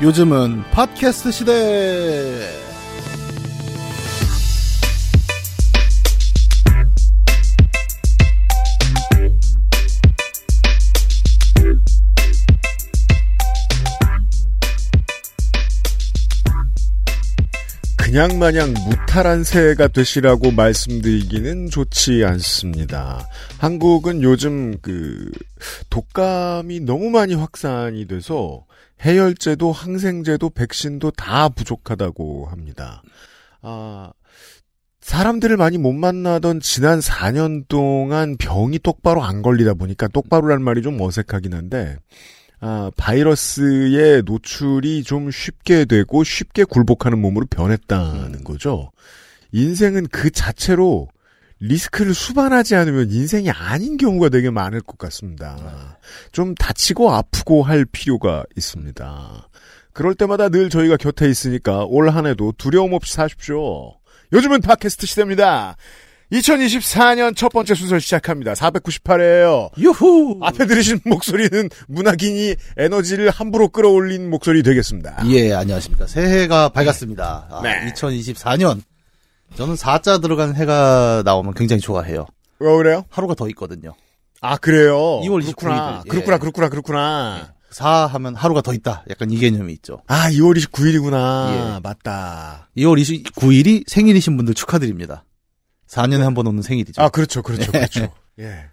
요즘은 팟캐스트 시대. 그냥 마냥 무탈한 새해가 되시라고 말씀드리기는 좋지 않습니다. 한국은 요즘 그 독감이 너무 많이 확산이 돼서 해열제도 항생제도 백신도 다 부족하다고 합니다. 아, 사람들을 많이 못 만나던 지난 4년 동안 병이 똑바로 안 걸리다 보니까 똑바로란 말이 좀 어색하긴 한데 아, 바이러스의 노출이 좀 쉽게 되고 쉽게 굴복하는 몸으로 변했다는 거죠. 인생은 그 자체로 리스크를 수반하지 않으면 인생이 아닌 경우가 되게 많을 것 같습니다. 좀 다치고 아프고 할 필요가 있습니다. 그럴 때마다 늘 저희가 곁에 있으니까 올 한 해도 두려움 없이 사십시오. 요즘은 팟캐스트 시대입니다. 2024년 첫 번째 순서 시작합니다. 498회예요. 유후! 앞에 들으신 목소리는 문학인이 에너지를 함부로 끌어올린 목소리 되겠습니다. 예, 안녕하십니까. 새해가 밝았습니다. 아, 네. 2024년. 저는 4자 들어간 해가 나오면 굉장히 좋아해요. 왜 그래요? 하루가 더 있거든요. 아, 그래요? 2월 그렇구나. 29일. 예. 그렇구나, 그렇구나, 그렇구나. 4 하면 하루가 더 있다. 약간 이 개념이 있죠. 아, 2월 29일이구나. 예. 맞다. 2월 29일이 생일이신 분들 축하드립니다. 4년에 한 번 오는 생일이죠. 아, 그렇죠, 그렇죠, 그렇죠. 예.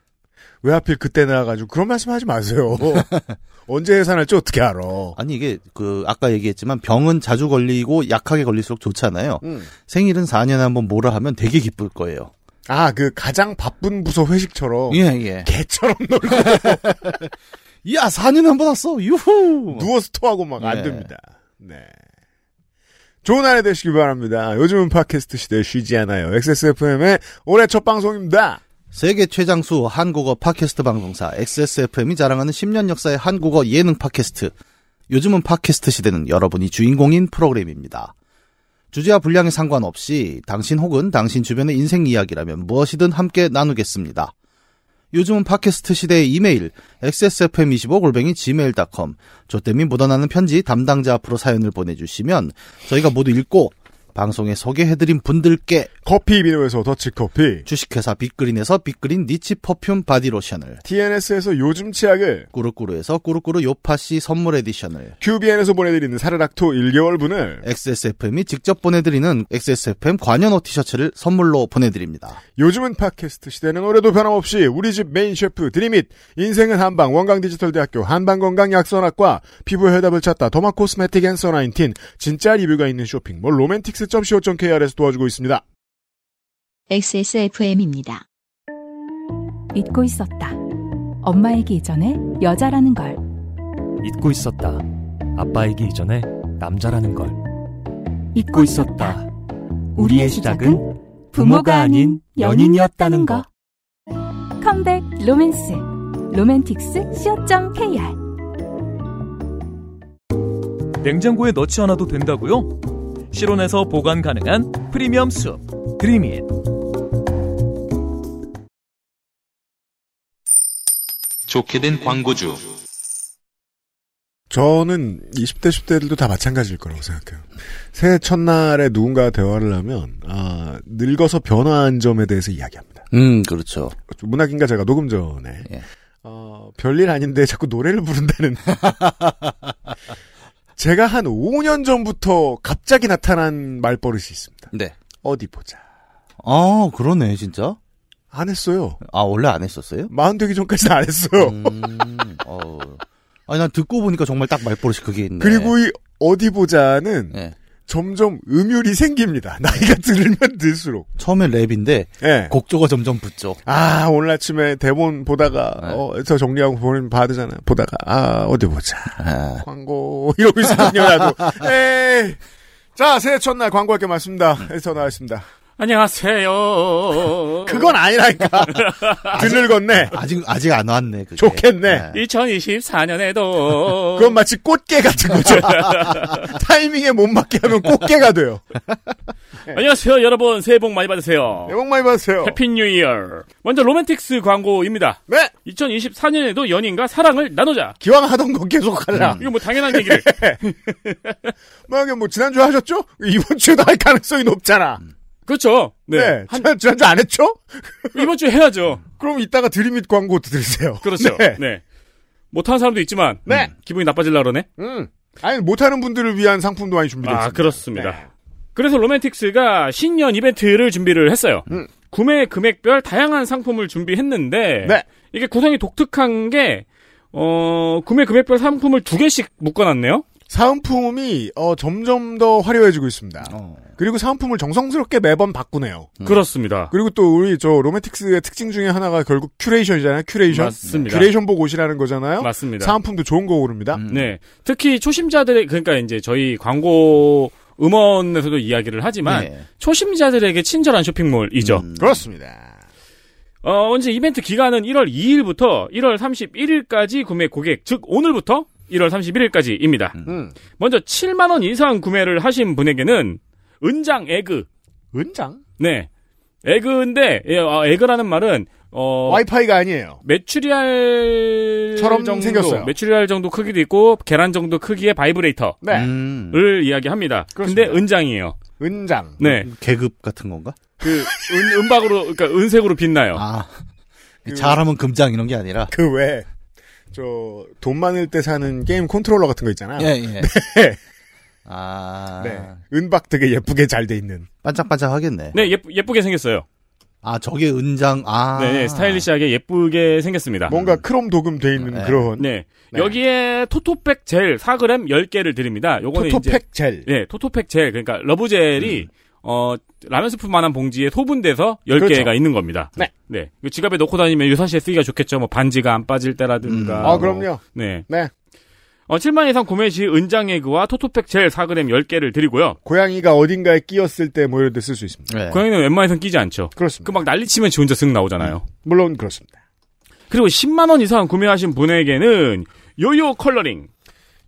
왜 하필 그때 나와가지고 그런 말씀 하지 마세요. 언제 해산할지 어떻게 알아. 아니 이게 그 아까 얘기했지만 병은 자주 걸리고 약하게 걸릴수록 좋잖아요. 음. 생일은 4년에 한 번 뭐라 하면 되게 기쁠 거예요. 아, 그 가장 바쁜 부서 회식처럼. 예, 예. 개처럼 놀고 야, 4년에 한 번 왔어. 유후. 누워서 토하고 막안 네. 됩니다. 네. 좋은 한해 되시기 바랍니다. 요즘은 팟캐스트 시대 쉬지 않아요. XSFM의 올해 첫 방송입니다. 세계 최장수 한국어 팟캐스트 방송사 XSFM이 자랑하는 10년 역사의 한국어 예능 팟캐스트. 요즘은 팟캐스트 시대는 여러분이 주인공인 프로그램입니다. 주제와 분량에 상관없이 당신 혹은 당신 주변의 인생 이야기라면 무엇이든 함께 나누겠습니다. 요즘은 팟캐스트 시대의 이메일 xsfm25골뱅이 gmail.com 조땜이 묻어나는 편지 담당자 앞으로 사연을 보내주시면 저희가 모두 읽고 방송에 소개해드린 분들께 커피 비누에서 더치커피, 주식회사 빅그린에서 빅그린 니치 퍼퓸 바디로션을 TNS에서 요즘 치약을, 꾸루꾸루에서 꾸루꾸루 요파시 선물 에디션을 QBN에서 보내드리는 사르락토 1개월분을, XSFM이 직접 보내드리는 XSFM 관현호 티셔츠를 선물로 보내드립니다. 요즘은 팟캐스트 시대는 올해도 변함없이 우리 집 메인 셰프 드림잇, 인생은 한방 원광디지털대학교 한방건강약선학과 피부의 해답을 찾다 derma cosmetic 앤서 19 진짜 리뷰가 있는 쇼핑몰 로맨틱스 .co.kr에서 도와주고 있습니다. XSFM입니다. 잊고 있었다. 엄마이기 이전에 여자라는 걸. 잊고 있었다. 아빠이기 이전에 남자라는 걸. 잊고 있었다. 우리의 시작은 부모가 아닌 연인이었다는 거. 컴백 로맨스. 로맨틱스 co.kr 냉장고에 넣지 않아도 된다고요? 실온에서 보관 가능한 프리미엄 숲 드림잇. 좋게 된 광고주. 저는 20대, 10대들도 다 마찬가지일 거라고 생각해요. 새해 첫날에 누군가와 대화를 하면, 아, 늙어서 변화한 점에 대해서 이야기합니다. 음, 그렇죠. 문학인가 제가 녹음 전에, 예. 어, 별일 아닌데 자꾸 노래를 부른다는. 제가 한 5년 전부터 갑자기 나타난 말버릇이 있습니다. 네. 어디 보자. 아, 그러네, 진짜. 안 했어요. 아, 원래 안 했었어요? 마흔 되기 전까지는 안 했어요. 음, 어. 아니, 난 듣고 보니까 정말 딱 말버릇이 그게 있네. 그리고 이 어디 보자는 예. 점점 음율이 생깁니다. 나이가 들면 들수록. 처음엔 랩인데, 예. 곡조가 점점 붙죠. 아, 오늘 아침에 대본 보다가, 네. 어, 저 정리하고 보내면 받으잖아요. 보다가, 아, 어디 보자. 아, 광고, 이러고 있거든요, 나도. 에이, 자, 새해 첫날 광고할 게 많습니다. 에디터 나왔습니다. 안녕하세요. 그건 아니라니까. 드늙었네. 아직 아직 안 왔네. 그게. 좋겠네. 2024년에도 그건 마치 꽃게 같은 거죠. 타이밍에 못 맞게 하면 꽃게가 돼요. 안녕하세요, 여러분. 새해 복 많이 받으세요. 내복 많이 받으세요. Happy New Year. 먼저 로맨틱스 광고입니다. 네. 2024년에도 연인과 사랑을 나누자. 기왕 하던 거 계속 하자. 이거 뭐 당연한 얘기를. 만약에 뭐 지난주에 하셨죠? 이번 주에도 할 가능성이 높잖아. 그렇죠. 네. 네. 한, 지난, 지난주 안 했죠? 이번 주에 해야죠. 그럼 이따가 드림잇 광고 들으세요. 그렇죠. 네. 네. 못하는 사람도 있지만 네. 음, 기분이 나빠질라 그러네. 음. 아니, 못하는 분들을 위한 상품도 많이 준비되어 있습니다. 아, 그렇습니다. 네. 그래서 로맨틱스가 신년 이벤트를 준비를 했어요. 음. 구매 금액별 다양한 상품을 준비했는데 네. 이게 구성이 독특한 게 어, 구매 금액별 상품을 두 개씩 묶어놨네요. 사은품이 어, 점점 더 화려해지고 있습니다. 어. 그리고 사은품을 정성스럽게 매번 바꾸네요. 그렇습니다. 그리고 또 우리 저 로맨틱스의 특징 중에 하나가 결국 큐레이션이잖아요. 큐레이션. 맞습니다. 큐레이션 보고 오시라는 거잖아요. 맞습니다. 사은품도 좋은 거 고릅니다. 음. 네. 특히 초심자들의 그러니까 이제 저희 광고 음원에서도 이야기를 하지만 네. 초심자들에게 친절한 쇼핑몰이죠. 음. 그렇습니다. 어, 언제 이벤트 기간은 1월 2일부터 1월 31일까지 구매 고객, 즉 오늘부터 1월 31일까지입니다. 음. 먼저 7만 원 이상 구매를 하신 분에게는 은장 egg. 은장? 네. egg인데 예, 어, egg라는 말은 어 와이파이가 아니에요. 메추리알 처럼 정도 생겼어요. 메추리알 정도 크기도 있고 계란 정도 크기의 바이브레이터를 네. 음. 이야기합니다. 그렇습니다. 근데 은장이에요. 은장. 네. 계급 같은 건가? 그 은, 은박으로 그러니까 은색으로 빛나요. 아. 잘하면 금장 이런 게 아니라. 그 왜, 저, 돈 많을 때 사는 게임 컨트롤러 같은 거 있잖아요. 예, 예. 네. 아. 네. 은박 되게 예쁘게 잘 돼 있는. 반짝반짝 하겠네. 네, 예쁘, 예쁘게 생겼어요. 아, 저게 은장, 아. 네, 네, 스타일리시하게 예쁘게 생겼습니다. 뭔가 크롬 도금 돼 있는 네. 그런. 네. 네. 여기에 토토팩 젤 4g 10개를 드립니다. 요거는 이제 토토팩 젤. 네, 토토팩 젤 그러니까 love 젤이 어 라면 스프만한 봉지에 소분돼서 10개가 그렇죠. 있는 겁니다. 네. 네. 이거 지갑에 넣고 다니면 유사시에 쓰기가 좋겠죠. 뭐 반지가 안 빠질 때라든가. 음. 아, 뭐. 그럼요. 네. 네. 어 7만 이상 구매 시 은장 egg와 토토팩 젤 4g 10개를 드리고요. 고양이가 어딘가에 끼었을 때 뭐 이럴 때쓸수 있습니다. 네. 고양이는 웬만해선 끼지 않죠. 그렇습니다. 그 막 난리치면 지 혼자 쓱 나오잖아요. 물론 그렇습니다. 그리고 10만 원 이상 구매하신 분에게는 요요 컬러링.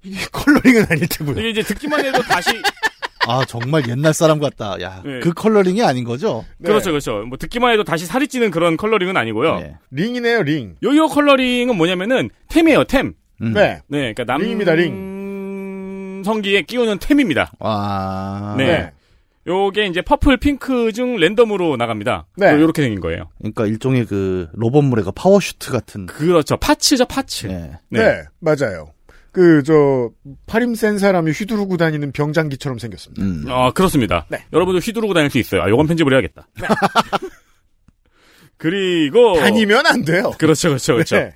이게 컬러링은 아닐 테고요. 이게 이제 듣기만 해도 다시 아, 정말 옛날 사람 같다. 야, 네. 그 컬러링이 아닌 거죠? 네. 그렇죠, 그렇죠. 뭐 듣기만 해도 다시 살이 찌는 그런 컬러링은 아니고요. 네. 링이네요, 링. 요요 컬러링은 뭐냐면은 템이에요, 템. 음. 네. 네, 그러니까 남 링입니다, 성기에 끼우는 템입니다. 아. 네. 네. 요게 이제 purple, 핑크 중 랜덤으로 나갑니다. 네. 요- 요렇게 생긴 거예요. 그러니까 일종의 그 로봇물의 power suit 같은. 그렇죠. 파츠죠, 파츠. 네. 네. 맞아요. 그, 저, 팔힘 센 사람이 휘두르고 다니는 병장기처럼 생겼습니다. 음. 아, 그렇습니다. 네. 여러분도 휘두르고 다닐 수 있어요. 아, 요건 편집을 해야겠다. 그리고 다니면 안 돼요. 그렇죠, 그렇죠, 그렇죠. 네.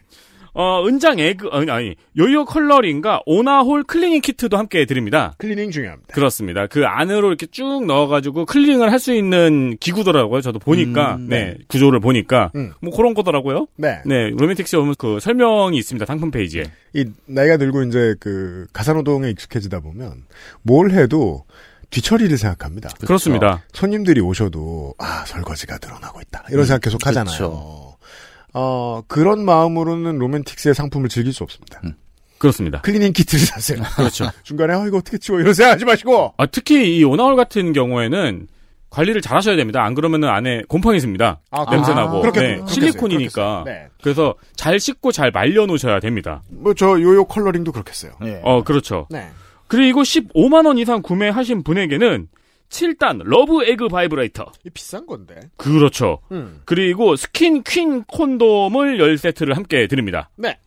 어, 은장 에그 아니, 아니 요요 컬러링과 오나홀 클리닝 키트도 함께 드립니다. 클리닝 중요합니다. 그렇습니다. 그 안으로 이렇게 쭉 넣어가지고 클리닝을 할 수 있는 기구더라고요. 저도 보니까, 음, 네. 구조를 보니까. 음. 뭐 그런 거더라고요. 네. 네, 로맨틱스 오면 그 설명이 있습니다. 상품 페이지에. 이, 나이가 들고 이제 그, 가사노동에 익숙해지다 보면, 뭘 해도 뒤처리를 생각합니다. 그렇습니다 손님들이 오셔도, 아, 설거지가 늘어나고 있다. 이런 생각 계속 하잖아요. 그렇죠. 어, 그런 마음으로는 로맨틱스의 상품을 즐길 수 없습니다. 그렇습니다. 클리닝 키트를 사세요. 그렇죠. 중간에, 어, 이거 어떻게 치워? 이런 생각 하지 마시고! 아, 특히 이 오나홀 같은 경우에는 관리를 잘 하셔야 됩니다. 안 그러면은 안에 곰팡이 습니다. 아, 냄새 아, 나고. 그렇겠- 네, 그렇겠어요. 실리콘이니까. 그렇겠어요. 네. 그래서 잘 씻고 잘 말려 놓으셔야 됩니다. 뭐, 저, 요요 컬러링도 그렇겠어요. 네. 어, 그렇죠. 네. 그리고 15만 원 이상 구매하신 분에게는 7단 love egg 바이브레이터. 이 비싼 건데. 그렇죠. 음. 그리고 스킨 퀸 콘돔을 10세트를 함께 드립니다. 네.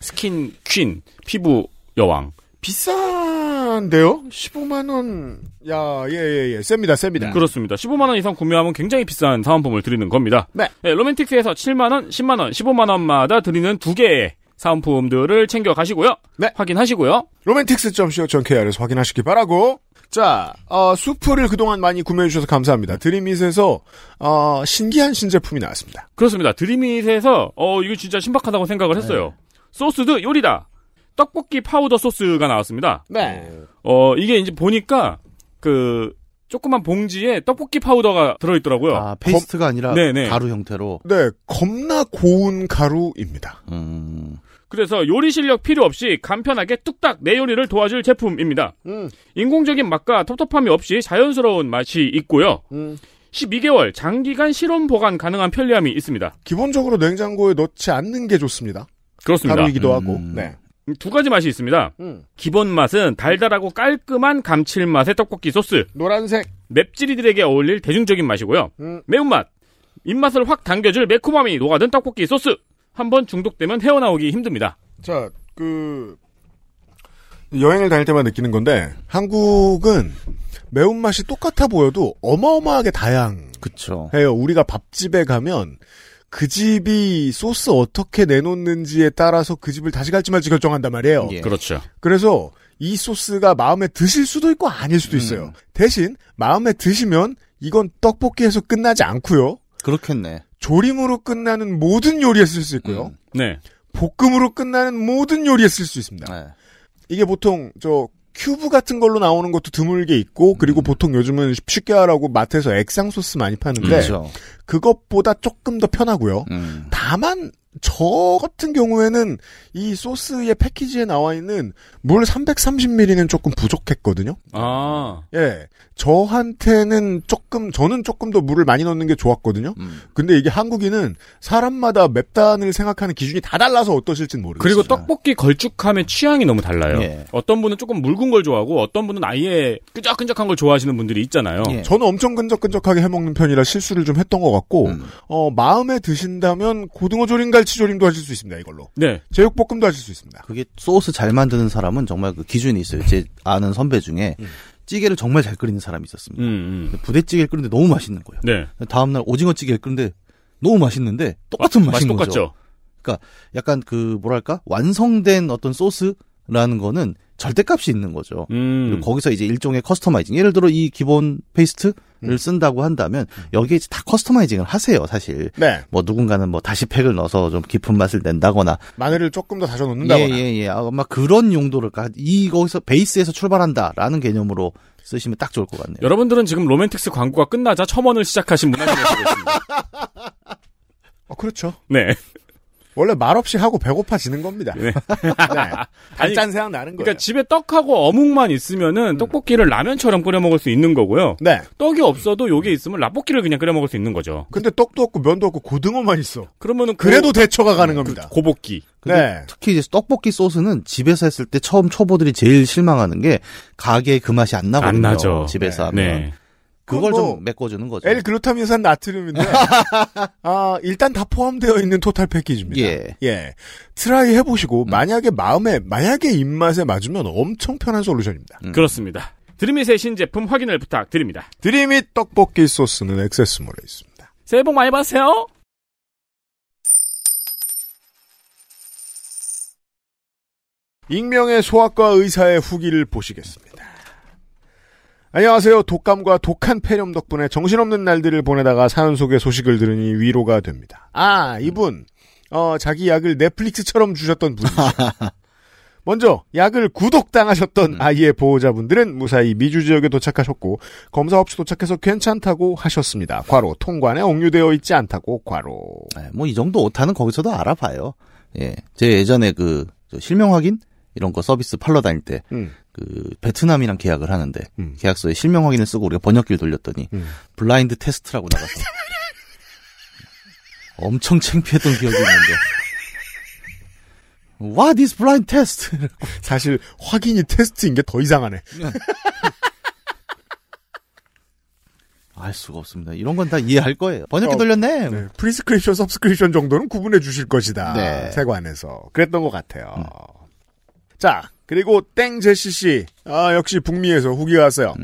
스킨 퀸 피부 여왕. 비싼데요? 15만원. 야, 예, 예, 예. 셉니다, 셉니다. 그렇습니다. 15만 원 이상 구매하면 굉장히 비싼 사은품을 드리는 겁니다. 네. 로맨틱스에서 7만 원, 10만 원, 15만 원마다 드리는 두 개의 사은품들을 챙겨 가시고요. 네. 확인하시고요. 로맨틱스.co.kr에서 확인하시기 바라고. 자, 어, 수프를 그동안 많이 구매해주셔서 감사합니다. 드림잇에서, 어, 신기한 신제품이 나왔습니다. 그렇습니다. 드림잇에서 어 이거 진짜 신박하다고 생각을 했어요. 소스도 요리다. 떡볶이 파우더 소스가 나왔습니다. 네. 어 이게 이제 보니까 그 조그만 봉지에 떡볶이 파우더가 들어있더라고요. 아, 페이스트가 아니라 네네. 가루 형태로. 네, 겁나 고운 가루입니다. 음. 그래서 요리 실력 필요 없이 간편하게 뚝딱 내 요리를 도와줄 제품입니다. 음. 인공적인 맛과 텁텁함이 없이 자연스러운 맛이 있고요. 음. 12개월 장기간 실온 보관 가능한 편리함이 있습니다. 기본적으로 냉장고에 넣지 않는 게 좋습니다. 그렇습니다. 가루이기도 음. 하고. 네. 두 가지 맛이 있습니다. 음. 기본 맛은 달달하고 깔끔한 감칠맛의 떡볶이 소스. 노란색. 맵찔이들에게 어울릴 대중적인 맛이고요. 음. 매운맛. 입맛을 확 당겨줄 매콤함이 녹아든 떡볶이 소스. 한번 중독되면 헤어나오기 힘듭니다. 자, 그 여행을 다닐 때만 느끼는 건데 한국은 매운맛이 똑같아 보여도 어마어마하게 다양해요. 그쵸. 우리가 밥집에 가면 그 집이 소스 어떻게 내놓는지에 따라서 그 집을 다시 갈지 말지 결정한단 말이에요. 예. 그렇죠. 그래서 이 소스가 마음에 드실 수도 있고 아닐 수도 있어요. 음. 대신 마음에 드시면 이건 떡볶이에서 끝나지 않고요. 그렇겠네. 조림으로 끝나는 모든 요리에 쓸 수 있고요. 음. 네. 볶음으로 끝나는 모든 요리에 쓸 수 있습니다. 네. 이게 보통 저 큐브 같은 걸로 나오는 것도 드물게 있고 그리고 보통 요즘은 쉽게 하라고 마트에서 액상 소스 많이 파는데 그렇죠. 그것보다 조금 더 편하고요. 음. 다만 저 같은 경우에는 이 소스의 패키지에 나와 있는 물 330ml는 조금 부족했거든요. 아. 예. 저한테는 조금 저는 조금 더 물을 많이 넣는 게 좋았거든요. 음. 근데 이게 한국인은 사람마다 맵단을 생각하는 기준이 다 달라서 어떠실진 모르겠어요. 그리고 떡볶이 걸쭉함의 취향이 너무 달라요. 예. 어떤 분은 조금 묽은 걸 좋아하고 어떤 분은 아예 끈적끈적한 걸 좋아하시는 분들이 있잖아요. 예. 저는 엄청 끈적끈적하게 해먹는 편이라 실수를 좀 했던 것 같고 음. 어, 마음에 드신다면 고등어 조림 갈치 조림도 하실 수 있습니다. 이걸로 네. 제육볶음도 하실 수 있습니다. 그게 소스 잘 만드는 사람은 정말 그 기준이 있어요. 제 아는 선배 중에 음. 찌개를 정말 잘 끓이는 사람이 있었습니다. 음, 음. 부대찌개를 끓는데 너무 맛있는 거예요. 네. 다음 날 오징어 찌개를 끓는데 너무 맛있는데 똑같은 맛이 맛인 똑같죠. 거죠. 약간 그 뭐랄까 완성된 어떤 소스라는 거는 절대값이 있는 거죠. 음. 거기서 이제 일종의 customizing. 예를 들어 이 기본 페이스트를 음. 쓴다고 한다면 여기에 이제 다 customizing을 하세요, 사실. 네. 뭐 누군가는 뭐 다시 팩을 넣어서 좀 깊은 맛을 낸다거나 마늘을 조금 더 다져 넣는다거나. 예 예 예 아마 그런 용도를 까- 이 거기서 베이스에서 출발한다라는 개념으로 쓰시면 딱 좋을 것 같네요. 여러분들은 지금 로맨틱스 광고가 끝나자 첨언을 시작하신 보고 있습니다. 어, 그렇죠. 네. 원래 말없이 하고 배고파지는 겁니다. 네. 네. 단짠 생각 나는 거예요. 그러니까 집에 떡하고 어묵만 있으면은 떡볶이를 라면처럼 끓여 먹을 수 있는 거고요. 네. 떡이 없어도 요게 있으면 라볶이를 그냥 끓여 먹을 수 있는 거죠. 근데 떡도 없고 면도 없고 고등어만 있어. 그러면은 그래도 대처가 가능합니다. 고, 복기 근데 네. 특히 이제 떡볶이 소스는 집에서 했을 때 처음 초보들이 제일 실망하는 게 가게에 그 맛이 안 나거든요. 안 나죠. 집에서 네. 하면 네. 그걸 그건 뭐좀 메꿔주는 거죠. L 글루타민산 나트륨인데 아 일단 다 포함되어 있는 토탈 패키지입니다. 예. 예. try 해보시고 만약에 마음에 만약에 입맛에 맞으면 엄청 편한 솔루션입니다. 음. 그렇습니다. 드림잇의 신제품 확인을 부탁드립니다. 드림잇 떡볶이 소스는 액세스몰에 있습니다. 새해 복 많이 받으세요. 익명의 소아과 의사의 후기를 보시겠습니다. 안녕하세요. 독감과 독한 폐렴 덕분에 정신없는 날들을 보내다가 사연 속의 소식을 들으니 위로가 됩니다. 아, 이분, 어, 자기 약을 넷플릭스처럼 주셨던 분이죠. 먼저, 약을 구독당하셨던 아이의 보호자분들은 무사히 미주 지역에 도착하셨고, 검사 없이 도착해서 괜찮다고 하셨습니다. 과로, 통관에 옥류되어 있지 않다고, 과로. 뭐 이 정도 오타는 거기서도 알아봐요. 예. 제 예전에 그저 실명 확인 이런 거 서비스 팔러 다닐 때 음, 그 베트남이랑 계약을 하는데 음. 계약서에 실명 확인을 쓰고 우리가 번역기를 돌렸더니 음. 블라인드 테스트라고 나가서 엄청 창피했던 기억이 있는데 What is blind test? 사실, 확인이 테스트인 게 더 이상하네. 알 수가 없습니다. 이런 건 다 이해할 거예요. 번역기 어, 돌렸네. 네, prescription, subscription 정도는 구분해 주실 것이다. 네. 세관에서. 그랬던 것 같아요. 자, 그리고 땡제시씨. 아, 역시 북미에서 후기가 왔어요.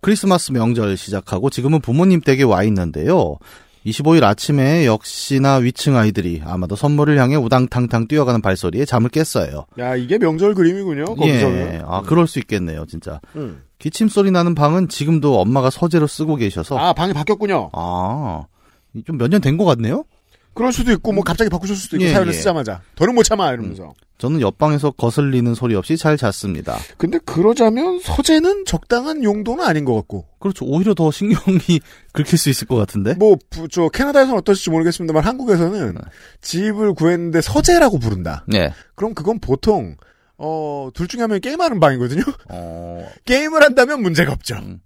크리스마스 명절 시작하고 지금은 부모님 댁에 와 있는데요. 25일 아침에 역시나 위층 아이들이 아마도 선물을 향해 우당탕탕 뛰어가는 발소리에 잠을 깼어요. 야, 이게 명절 그림이군요. 거기서는. 예. 아, 그럴 수 있겠네요, 진짜. 음. 기침 소리 나는 방은 지금도 엄마가 서재로 쓰고 계셔서 아, 방이 바뀌었군요. 아, 좀 몇 년 된 것 같네요? 그럴 수도 있고 뭐 갑자기 바꾸실 수도 있고 예, 사연을 예. 쓰자마자 더는 못 참아 이러면서. 저는 옆방에서 거슬리는 소리 없이 잘 잤습니다. 근데 그러자면 서재는 적당한 용도는 아닌 것 같고. 그렇죠. 오히려 더 신경이 긁힐 수 있을 것 같은데. 뭐, 부- 저, 캐나다에서는 어떨지 모르겠습니다만 한국에서는 네. 집을 구했는데 서재라고 부른다. 네. 그럼 그건 보통, 어, 둘 중에 한 명이 게임하는 방이거든요? 어, 게임을 한다면 문제가 없죠. 음.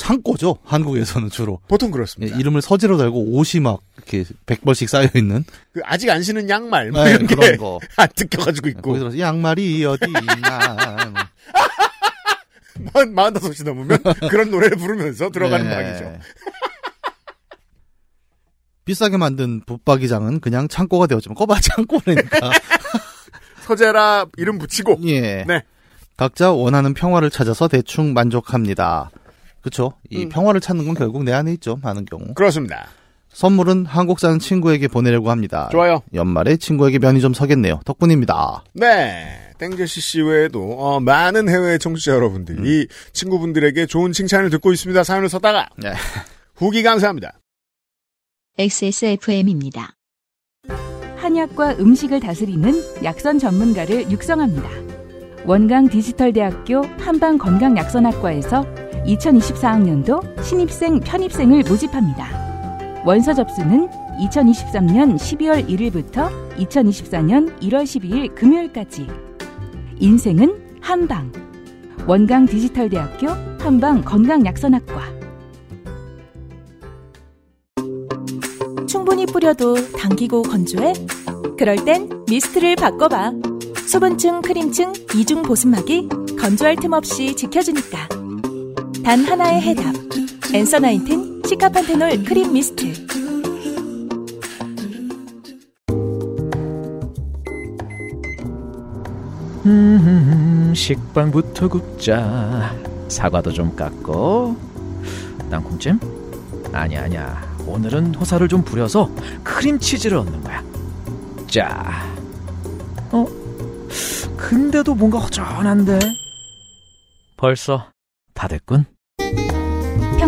창고죠. 한국에서는 주로. 보통 예, 그렇습니다. 이름을 서재로 달고 옷이 막 이렇게 100벌씩 쌓여 있는 그 아직 안 신은 양말, 뭐 네, 그런 게 거. 안 뜯겨가지고 있고. 거기서 양말이 어디 있나. 만, 마흔다섯이 넘으면 그런 노래를 부르면서 들어가는 네. 방이죠. 비싸게 만든 붙박이장은 그냥 창고가 되었지만 꺼봐 창고라니까. 서재라 이름 붙이고. 예. 네. 각자 원하는 평화를 찾아서 대충 만족합니다. 그쵸? 이 음. 평화를 찾는 건 결국 내 안에 있죠. 많은 경우. 그렇습니다. 선물은 한국 사는 친구에게 보내려고 합니다. 좋아요. 연말에 친구에게 면이 좀 서겠네요. 덕분입니다. 네. 땡제시 씨 외에도, 어, 많은 해외 청취자 여러분들이 친구분들에게 좋은 칭찬을 듣고 있습니다. 사연을 썼다가. 네. 후기 감사합니다. XSFM입니다. 한약과 음식을 다스리는 약선 전문가를 육성합니다. 원광 디지털 대학교 한방 건강 약선학과에서 2024학년도 신입생 편입생을 모집합니다. 원서 접수는 2023년 12월 1일부터 2024년 1월 12일 금요일까지. 인생은 한방. 원광 디지털대학교 한방 건강약선학과. 충분히 뿌려도 당기고 건조해? 그럴 땐 미스트를 바꿔봐. 수분층, 크림층, 이중 보습막이 건조할 틈 없이 지켜주니까. 단 하나의 해답. 엔서 나인틴 시카판테놀 크림 미스트. 음, 식빵부터 굽자. 사과도 좀 깎고. 땅콩찜? 아니야, 아니야. 오늘은 호사를 좀 부려서 크림치즈를 얻는 거야. 자. 어? 근데도 뭔가 허전한데? 벌써 다 됐군.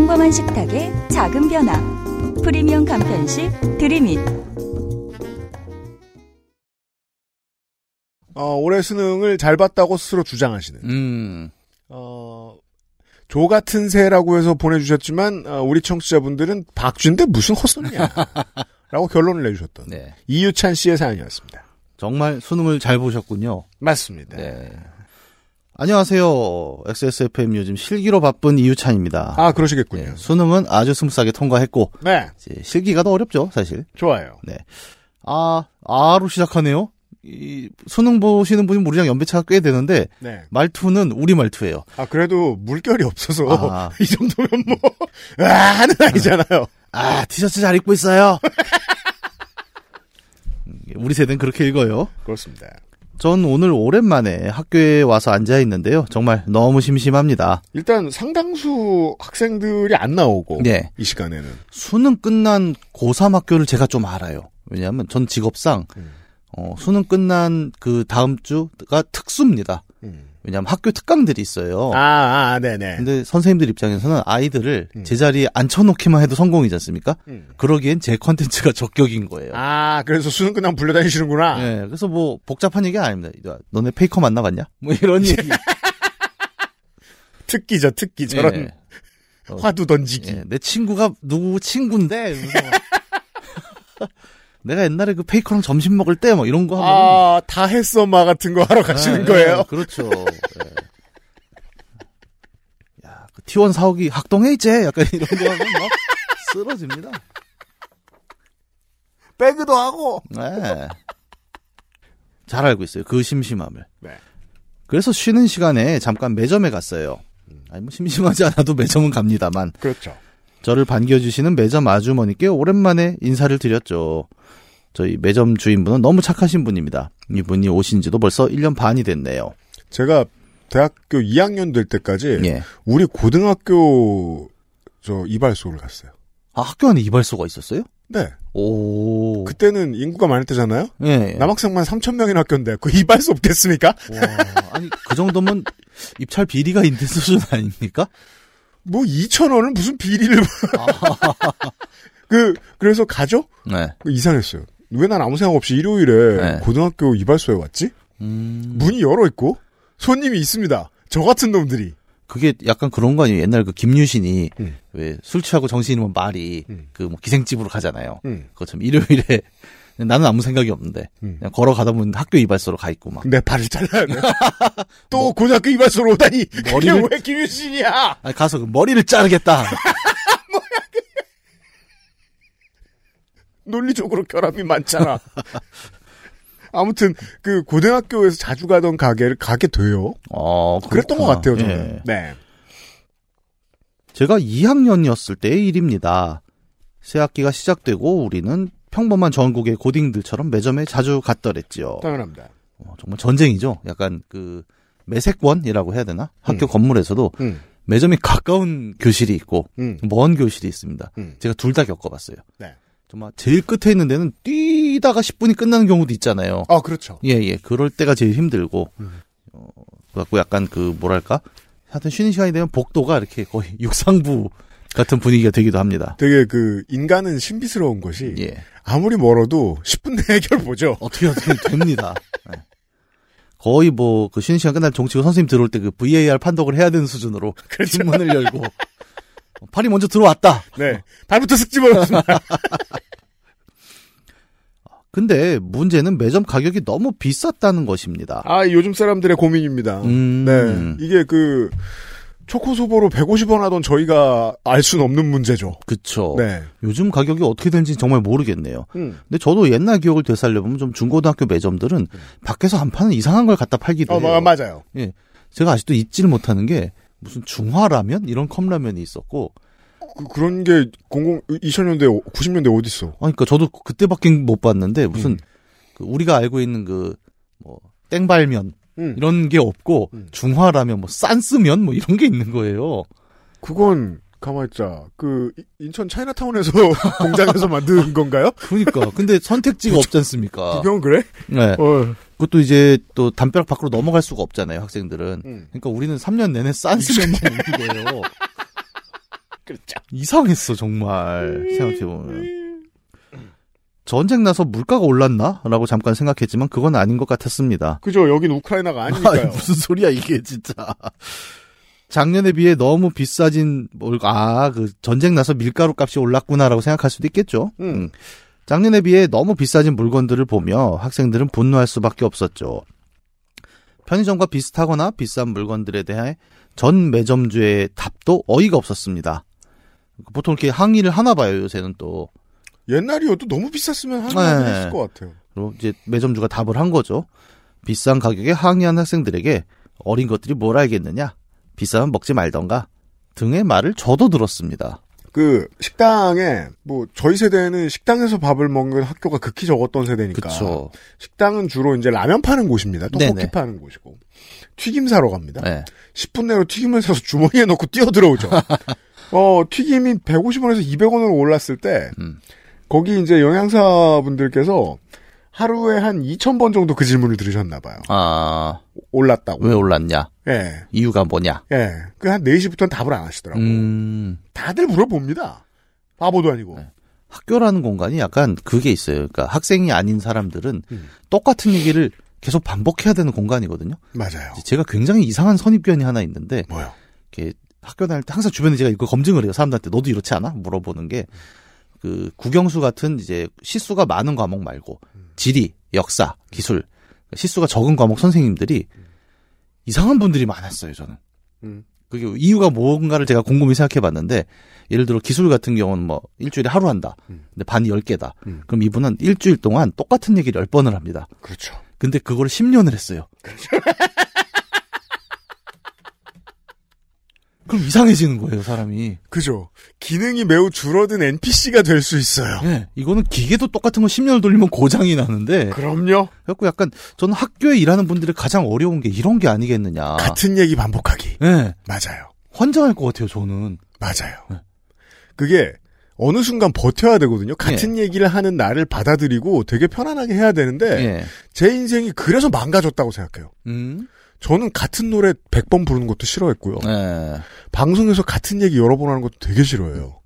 평범한 식탁의 작은 변화. 프리미엄 간편식 드림잇. 어, 올해 수능을 잘 봤다고 스스로 주장하시는, 음. 어, 조 같은 새라고 해서 보내주셨지만, 어, 우리 청취자분들은 박쥐인데 무슨 헛소리냐. 라고 결론을 내주셨던 네. 이유찬 씨의 사연이었습니다. 정말 수능을 잘 보셨군요. 맞습니다. 네. 안녕하세요. XSFM 요즘 실기로 바쁜 이유찬입니다. 아, 그러시겠군요. 네, 수능은 아주 smooth하게 통과했고, 네, 실기가 더 어렵죠, 사실. 좋아요. 아, 아로 시작하네요. 이 수능 보시는 분이 우리랑 연배차가 꽤 되는데 네. 말투는 우리 말투예요. 아, 그래도 물결이 없어서, 아. 이 정도면 뭐, 아, 하는 아니잖아요. 아, 티셔츠 잘 입고 있어요. 음, 우리 세대는 그렇게 읽어요. 그렇습니다. 전 오늘 오랜만에 학교에 와서 앉아 있는데요. 정말 너무 심심합니다. 일단 상당수 학생들이 안 나오고, 네. 이 시간에는. 수능 끝난 고3 학교를 제가 좀 알아요. 왜냐하면 전 직업상 음. 어, 수능 끝난 그 다음 주가 특수입니다. 음. 왜냐하면 학교 특강들이 있어요. 아, 아, 네네. 근데 선생님들 입장에서는 아이들을 음. 제자리에 앉혀놓기만 해도 성공이지 않습니까? 음. 그러기엔 제 컨텐츠가 적격인 거예요. 아, 그래서 수능 끝나면 불려다니시는구나. 네, 그래서 뭐 복잡한 얘기 아닙니다. 야, 너네 페이커 만나봤냐? 뭐 이런 얘기. 특기죠, 특기. 저런 예. 어, 화두 던지기. 예, 내 친구가 누구 친구인데 내가 옛날에 그 페이커랑 점심 먹을 때 뭐 이런 거 하면 아, 다 했어, 마 같은 거 하러 가시는 거예요? 그렇죠. 예. 야, 그 T1 사옥이 학동에 있지? 약간 이런 거 하면 막 쓰러집니다. 배그도 하고. 네. 잘 알고 있어요. 그 심심함을. 네. 그래서 쉬는 시간에 잠깐 매점에 갔어요. 아니, 뭐 심심하지 않아도 매점은 갑니다만. 그렇죠. 저를 반겨주시는 매점 아주머니께 오랜만에 인사를 드렸죠. 저희 매점 주인분은 너무 착하신 분입니다. 이분이 오신 지도 벌써 1년 반이 됐네요. 제가 대학교 2학년 될 때까지 예. 우리 고등학교 저 이발소를 갔어요. 아, 학교 안에 이발소가 있었어요? 네. 오. 그때는 인구가 많을 때잖아요. 예. 예. 남학생만 3천 명인 학교인데 그 이발소 없겠습니까? 와, 아니, 그 정도면 입찰 비리가 있는 수준 아닙니까? 뭐 2천 원을 무슨 비리를 그 그래서 가죠? 네. 그 이상했어요. 왜 난 아무 생각 없이 일요일에 네. 고등학교 이발소에 왔지? 음, 문이 열어 있고 손님이 있습니다. 저 같은 놈들이. 그게 약간 그런 거 아니에요? 옛날 그 김유신이 음. 왜술 취하고 정신이면 말이 음. 그뭐 기생집으로 가잖아요. 음. 그것처럼 일요일에 나는 아무 생각이 없는데 음. 그냥 걸어가다 보면 학교 이발소로 가 있고 막. 내 발을 잘라야 돼. 또 고등학교 이발소로 오다니. 뭐. 머리를- 왜 김유신이야? 아니, 가서 그 머리를 자르겠다. 논리적으로 결함이 많잖아. 아무튼 그 고등학교에서 자주 가던 가게를 가게 돼요. 어, 그랬던 것. 같아요, 저는. 예. 네. 제가 2학년이었을 때의 일입니다. 새 학기가 시작되고 우리는 평범한 전국의 고딩들처럼 매점에 자주 갔더랬지요. 당연합니다. 어, 정말 전쟁이죠. 약간 그 매색원이라고 해야 되나? 학교 음. 건물에서도 음, 매점이 가까운 교실이 있고 음, 먼 교실이 있습니다. 음. 제가 둘 다 겪어봤어요. 네. 정말 제일 끝에 있는 데는 뛰다가 10분이 끝나는 경우도 있잖아요. 아, 그렇죠. 예, 예. 그럴 때가 제일 힘들고, 음. 어, 그래갖고 약간 그, 뭐랄까? 하여튼 쉬는 시간이 되면 복도가 이렇게 거의 육상부 같은 분위기가 되기도 합니다. 되게 그 인간은 신비스러운 것이 예. 아무리 멀어도 10분 내에 해결 보죠. 어떻게 어떻게 됩니다. 예. 거의 뭐, 그 쉬는 시간 끝날 종치고 선생님 들어올 때 그 VAR 판독을 해야 되는 수준으로 그렇죠. 신문을 열고, 어, 팔이 먼저 들어왔다. 네. 발부터 쓱 집어넣습니다. 근데 문제는 매점 가격이 너무 비쌌다는 것입니다. 아, 요즘 사람들의 고민입니다. 음. 네. 이게 그 초코소보로 150원 하던 저희가 알 수는 없는 문제죠. 그쵸. 네. 요즘 가격이 어떻게 되는지 정말 모르겠네요. 음. 근데 저도 옛날 기억을 되살려보면 좀 중고등학교 매점들은 밖에서 안 파는 이상한 걸 갖다 팔기도 어, 해요. 마- 맞아요. 제가 아직도 잊지를 못하는 게 무슨 중화라면 이런 컵라면이 있었고 그, 런 게, 00, 2000년대, 90년대 어딨어? 아 그러니까 저도 그때밖에 못 봤는데 무슨 음. 그 우리가 알고 있는 그 뭐 땡발면 음. 이런 게 없고 음. 중화라면 뭐 싼스면 뭐 이런 게 있는 거예요. 그건, 가만있자. 그, 이- 인천 차이나타운에서, 공장에서 만든 건가요? 그러니까 근데 선택지가 없지 않습니까? 구경 그래? 네. 어. 그것도 이제 또 담벼락 밖으로 넘어갈 수가 없잖아요, 학생들은. 음. 그러니까 우리는 3년 내내 싼스면만 있는 거예요. 그렇죠. 이상했어, 정말. 생각해보면. 전쟁 나서 물가가 올랐나? 라고 잠깐 생각했지만 그건 아닌 것 같았습니다. 그죠. 여긴 우크라이나가 아니, 아니니까요. 무슨 소리야, 이게 진짜. 작년에 비해 너무 비싸진, 뭘, 아, 그, 전쟁 나서 밀가루 값이 올랐구나라고 생각할 수도 있겠죠. 음. 작년에 비해 너무 비싸진 물건들을 보며 학생들은 분노할 수밖에 없었죠. 편의점과 비슷하거나 비싼 물건들에 대해 전 매점주의 답도 어이가 없었습니다. 보통 이렇게 항의를 하나 봐요, 요새는 또. 옛날이어도 너무 비쌌으면 네. 네. 했을 것 같아요. 그리고 이제 매점주가 답을 한 거죠. 비싼 가격에 항의한 학생들에게 어린 것들이 뭘 알겠느냐? 비싸면 먹지 말던가? 등의 말을 저도 들었습니다. 그, 식당에, 뭐, 저희 세대는 식당에서 밥을 먹는 학교가 극히 적었던 세대니까. 그쵸. 식당은 주로 이제 라면 파는 곳입니다. 떡볶이 네네. 파는 곳이고. 튀김 사러 갑니다. 네. 10분 내로 튀김을 사서 주머니에 넣고 뛰어들어오죠. 어, 튀김이 150원에서 200원으로 올랐을 때, 음. 거기 이제 영양사분들께서 하루에 한 2,000번 정도 그 질문을 들으셨나봐요. 아, 올랐다고. 왜 올랐냐? 예. 이유가 뭐냐? 예. 그 한 4시부터는 답을 안 하시더라고요. 음. 다들 물어봅니다. 바보도 아니고. 네. 학교라는 공간이 약간 그게 있어요. 그러니까 학생이 아닌 사람들은 음. 똑같은 얘기를 계속 반복해야 되는 공간이거든요. 맞아요. 제가 굉장히 이상한 선입견이 하나 있는데 뭐요? 이렇게 학교 다닐 때 항상 주변에 제가 이거 검증을 해요. 사람들한테 너도 이렇지 않아? 물어보는 게 그 국영수 같은 이제 시수가 많은 과목 말고 지리, 역사, 기술 시수가 적은 과목 선생님들이 이상한 분들이 많았어요. 저는. 음. 그게 이유가 뭔가를 제가 곰곰이 생각해 봤는데 예를 들어 기술 같은 경우는 뭐 일주일에 하루 한다. 음. 근데 반이 10개다. 음. 그럼 이분은 일주일 동안 똑같은 얘기를 10번을 합니다. 그렇죠. 근데 그걸 10년을 했어요. 그 럼 이상해지는 거예요, 사람이. 그죠. 기능이 매우 줄어든 NPC가 될 수 있어요. 예, 이거는 기계도 똑같은 거 10년을 돌리면 고장이 나는데. 그럼요. 그래갖고 약간, 저는 학교에 일하는 분들이 가장 어려운 게 이런 게 아니겠느냐. 같은 얘기 반복하기. 예, 맞아요. 환장할 것 같아요, 저는. 맞아요. 네. 그게 어느 순간 버텨야 되거든요. 같은 얘기를 하는 나를 받아들이고 되게 편안하게 해야 되는데 예. 제 인생이 그래서 망가졌다고 생각해요. 음. 저는 같은 노래 100번 부르는 것도 싫어했고요. 예. 방송에서 같은 얘기 여러 번 하는 것도 되게 싫어해요.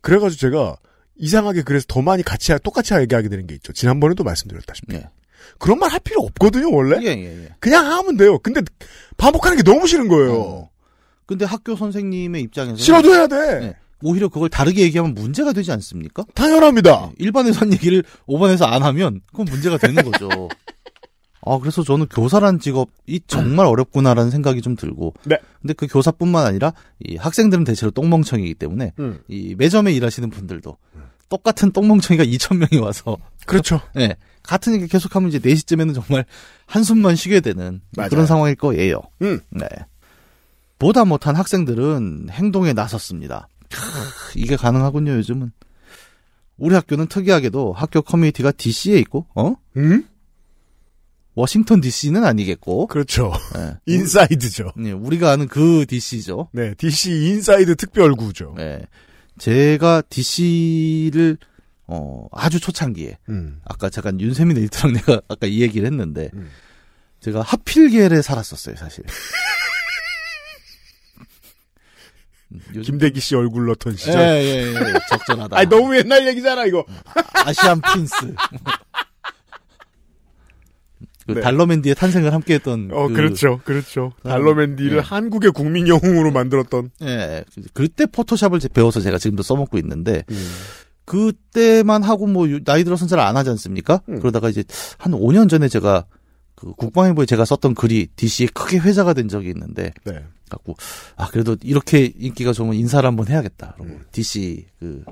그래가지고 제가 이상하게 그래서 더 많이 같이 하- 똑같이 얘기하게 되는 게 있죠. 지난번에도 말씀드렸다시피 예. 그런 말 할 필요 없거든요 원래. 예, 예, 예. 그냥 하면 돼요. 근데 반복하는 게 너무 싫은 거예요. 어. 근데 학교 선생님의 입장에서 싫어도 해야 돼. 네. 오히려 그걸 다르게 얘기하면 문제가 되지 않습니까? 당연합니다. 일반에서 한 얘기를 5반에서 안 하면 그건 문제가 되는 거죠. 아, 그래서 저는 교사란 직업이 정말 어렵구나라는 생각이 좀 들고. 네. 근데 그 교사뿐만 아니라 이 학생들은 대체로 똥멍청이기 때문에 음. 이 매점에 일하시는 분들도 똑같은 똥멍청이가 2,000명이 와서 그렇죠. 예. 같은 얘기 계속하면 이제 4시쯤에는 정말 한숨만 쉬게 되는 맞아요. 그런 상황일 거예요. 음. 네. 보다 못한 학생들은 행동에 나섰습니다. 크, 이게 가능하군요, 요즘은. 우리 학교는 특이하게도 학교 커뮤니티가 DC에 있고, 어? 음? 워싱턴 DC는 아니겠고, 그렇죠. 예. 인사이드죠. 네, 우리가 아는 그 DC죠. 네, DC 인사이드 특별구죠. 네. 제가 DC를, 어, 아주 초창기에, 음. 아까 잠깐 윤세민 에디터랑 내가 아까 이 얘기를 했는데, 음. 제가 합필갤에 살았었어요, 사실. 음, 김대기 씨 얼굴 넣던 예, 시절. 예, 예. 적절하다. 아, 너무 옛날 얘기잖아 이거. 아시안 프린스. 그 네. 달러맨디의 탄생을 함께했던. 어, 그, 그, 렇죠 그렇죠. 아, 달러맨디를 예. 한국의 국민 영웅으로 만들었던. 예. 그때 포토샵을 제- 배워서 제가 지금도 써먹고 있는데, 음. 그때만 하고 뭐 유- 나이 들어서는 잘 안 하지 않습니까? 음. 그러다가 이제 한 5년 전에 제가 그 국방위부에 제가 썼던 글이 DC에 크게 회자가 된 적이 있는데, 네. 갖고 아 그래도 이렇게 인기가 좋으면 인사를 한번 해야겠다. 그러고 DC 그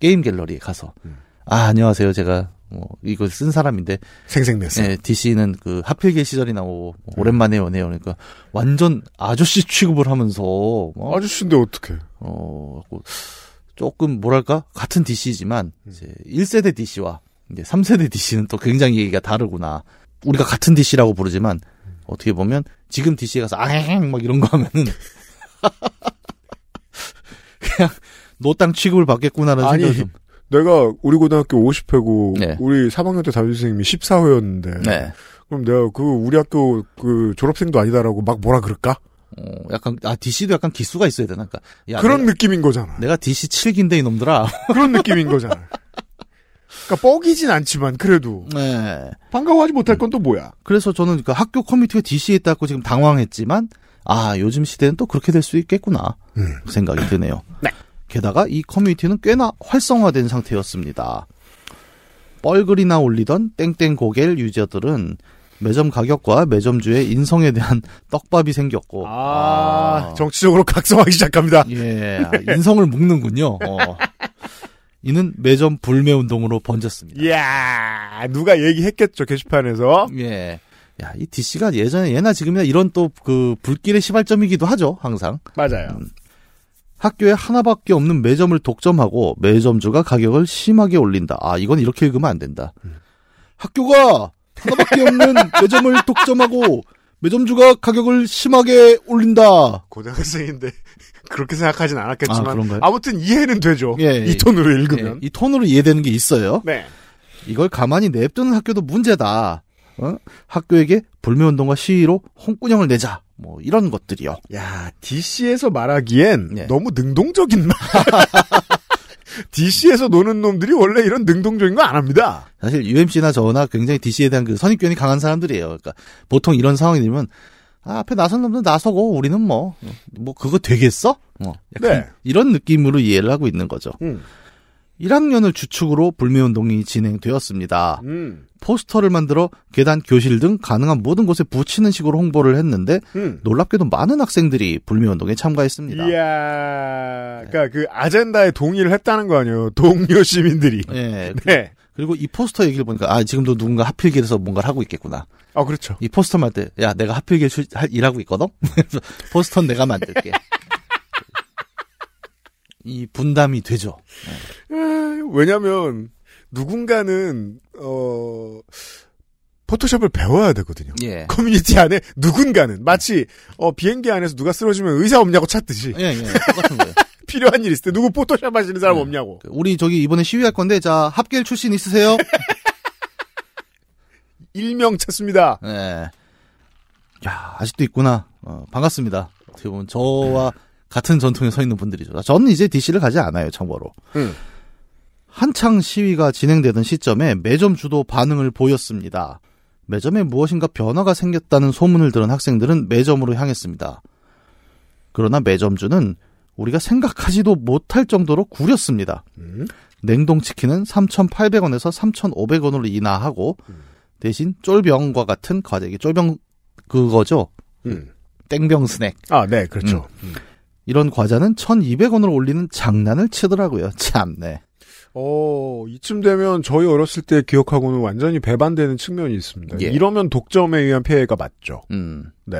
게임 갤러리에 가서 음. 아 안녕하세요 제가 뭐 이걸 쓴 사람인데 생생냈어. 네, DC는 그 하필계 시절이 나오고 음. 오랜만에 오네요. 그러니까 완전 아저씨 취급을 하면서 뭐, 아저씨인데 어떡해. 어 갖고 조금 뭐랄까 같은 DC지만 음. 이제 1세대 DC와 이제 3세대 DC는 또 굉장히 얘기가 다르구나. 우리가 같은 DC라고 부르지만 어떻게 보면 지금 DC에 가서 아행 막 이런 거 하면은 그냥 노땅 취급을 받겠구나라는 생각이 좀. 내가 우리 고등학교 50회고 네. 우리 3학년 때 담임 선생님이 14회였는데 네. 그럼 내가 그 우리 학교 그 졸업생도 아니다라고 막 뭐라 그럴까? 어, 약간 아 DC도 약간 기수가 있어야 되나? 그러니까 야, 그런 내가, 느낌인 거잖아. 내가 DC 7기인데 이놈들아. 그런 느낌인 거잖아. 그러니까 뻑이진 않지만 그래도 네. 반가워하지 못할 건 또 뭐야? 그래서 저는 그 학교 커뮤니티가 DC에 있다고 지금 당황했지만 아 요즘 시대는 또 그렇게 될 수 있겠구나 음. 그 생각이 드네요. 게다가 이 커뮤니티는 꽤나 활성화된 상태였습니다. 뻘글이나 올리던 땡땡 고갤 유저들은 매점 가격과 매점주의 인성에 대한 떡밥이 생겼고 아, 정치적으로 각성하기 시작합니다. 예 인성을 묶는군요. 어. 이는 매점 불매 운동으로 번졌습니다. 이야, 누가 얘기했겠죠, 게시판에서. 예. 야, 이 DC가 예전에 예나 지금이나 이런 또 그 불길의 시발점이기도 하죠, 항상. 맞아요. 학교에 하나밖에 없는 매점을 독점하고 매점주가 가격을 심하게 올린다. 아, 이건 이렇게 읽으면 안 된다. 학교가 하나밖에 없는 매점을 독점하고 매점주가 가격을 심하게 올린다. 고등학생인데, 그렇게 생각하진 않았겠지만. 아, 그런가요? 아무튼 이해는 되죠. 예, 이 예. 톤으로 예, 읽으면. 이 톤으로 이해되는 게 있어요. 네. 이걸 가만히 냅두는 학교도 문제다. 어? 학교에게 불매운동과 시위로 홍군형을 내자. 뭐 이런 것들이요. 야, DC에서 말하기엔 네. 너무 능동적인 말. DC에서 노는 놈들이 원래 이런 능동적인 거 안 합니다. 사실 UMC나 저나 굉장히 DC에 대한 그 선입견이 강한 사람들이에요. 그러니까 보통 이런 상황이 되면 아, 앞에 나선 놈들 나서고 우리는 뭐뭐 그거 되겠어? 어, 약간 네. 이런 느낌으로 이해를 하고 있는 거죠. 음. 1학년을 주축으로 불매운동이 진행되었습니다. 음. 포스터를 만들어 계단, 교실 등 가능한 모든 곳에 붙이는 식으로 홍보를 했는데 음. 놀랍게도 많은 학생들이 불매운동에 참가했습니다. 이야, 그니까 그 아젠다에 동의를 했다는 거 아니에요. 동료 시민들이. 예. 네. 그리고 이 포스터 얘기를 보니까 아 지금도 누군가 하필길에서 뭔가를 하고 있겠구나. 아, 그렇죠. 이 포스터 만들 때, 야, 내가 합필갤 출- 할- 일하고 있거든? 포스터는 내가 만들게. 이 분담이 되죠. 아, 왜냐면, 누군가는, 어, 포토샵을 배워야 되거든요. 예. 커뮤니티 안에 누군가는 마치 어, 비행기 안에서 누가 쓰러지면 의사 없냐고 찾듯이 예, 예. 똑같은 거예요. 필요한 일 있을 때 누구 포토샵 하시는 사람 네. 없냐고. 우리 저기 이번에 시위할 건데, 자, 합필갤 출신 있으세요? 일명 찾습니다. 예. 야, 아직도 있구나. 어, 반갑습니다. 어떻게 보면 저와 같은 전통에 서 있는 분들이죠. 저는 이제 DC를 가지 않아요, 참고로. 음. 한창 시위가 진행되던 시점에 매점 주도 반응을 보였습니다. 매점에 무엇인가 변화가 생겼다는 소문을 들은 학생들은 매점으로 향했습니다. 그러나 매점주는 우리가 생각하지도 못할 정도로 구렸습니다. 음. 냉동치킨은 3,800원에서 3,500원으로 인하하고 대신 쫄병과 같은 과자, 이게 쫄병 그거죠. 음. 땡병 스낵. 아, 네, 그렇죠. 음. 이런 과자는 1,200원으로 올리는 장난을 치더라고요. 참네. 어, 이쯤 되면 저희 어렸을 때 기억하고는 완전히 배반되는 측면이 있습니다. 예. 이러면 독점에 의한 피해가 맞죠. 음. 네.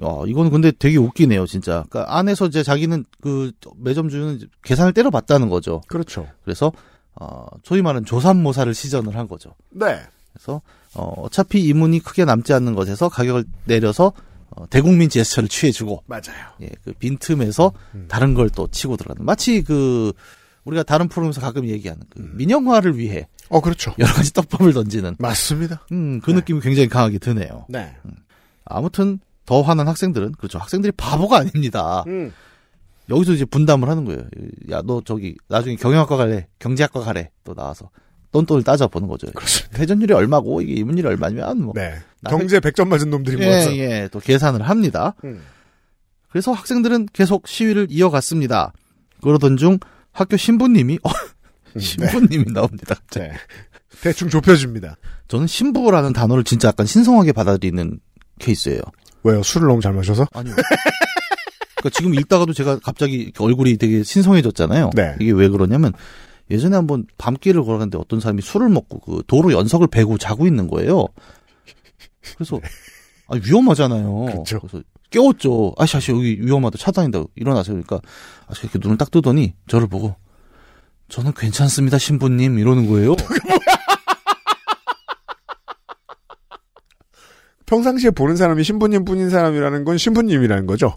어, 이건 근데 되게 웃기네요, 진짜. 그러니까 안에서 이제 자기는 그 매점주는 계산을 때려봤다는 거죠. 그렇죠. 그래서 어, 소위 말하는 조삼모사를 시전을 한 거죠. 네. 그래서 어, 어차피 이문이 크게 남지 않는 것에서 가격을 내려서 어, 대국민 제스처를 취해주고 맞아요. 예, 그 빈틈에서 음. 다른 걸 또 치고 들어가는 마치 그 우리가 다른 프로그램에서 가끔 얘기하는 그 음. 민영화를 위해 어, 그렇죠. 여러 가지 떡밥을 던지는 맞습니다. 음, 그 네. 느낌이 굉장히 강하게 드네요. 네. 아무튼 더 화난 학생들은 그렇죠. 학생들이 바보가 아닙니다. 음. 여기서 이제 분담을 하는 거예요. 야, 너 저기 나중에 경영학과 갈래? 경제학과 가래? 또 나와서 똔똔을 따져보는 거죠. 그렇습니다. 회전율이 얼마고 이게 이문율이 얼마면 뭐 네. 나- 경제 100점 맞은 놈들이 모여서. 예, 예, 또 계산을 합니다. 음. 그래서 학생들은 계속 시위를 이어갔습니다. 그러던 중 학교 신부님이 어, 음, 네. 신부님이 나옵니다. 갑자기. 네. 대충 좁혀줍니다. 저는 신부라는 단어를 진짜 약간 신성하게 받아들이는 케이스예요. 왜요? 술을 너무 잘 마셔서? 아니요. 그러니까 지금 읽다가도 제가 갑자기 얼굴이 되게 신성해졌잖아요. 네. 이게 왜 그러냐면 예전에 한번 밤길을 걸어갔는데 어떤 사람이 술을 먹고 그 도로 연석을 베고 자고 있는 거예요. 그래서 아 위험하잖아요. 그렇죠. 래서 깨웠죠. 아씨 아씨 여기 위험하다 차 다닌다 일어나세요. 그러니까 아씨 이렇게 눈을 딱 뜨더니 저를 보고 저는 괜찮습니다 신부님 이러는 거예요. 평상시에 보는 사람이 신부님 뿐인 사람이라는 건 신부님이라는 거죠.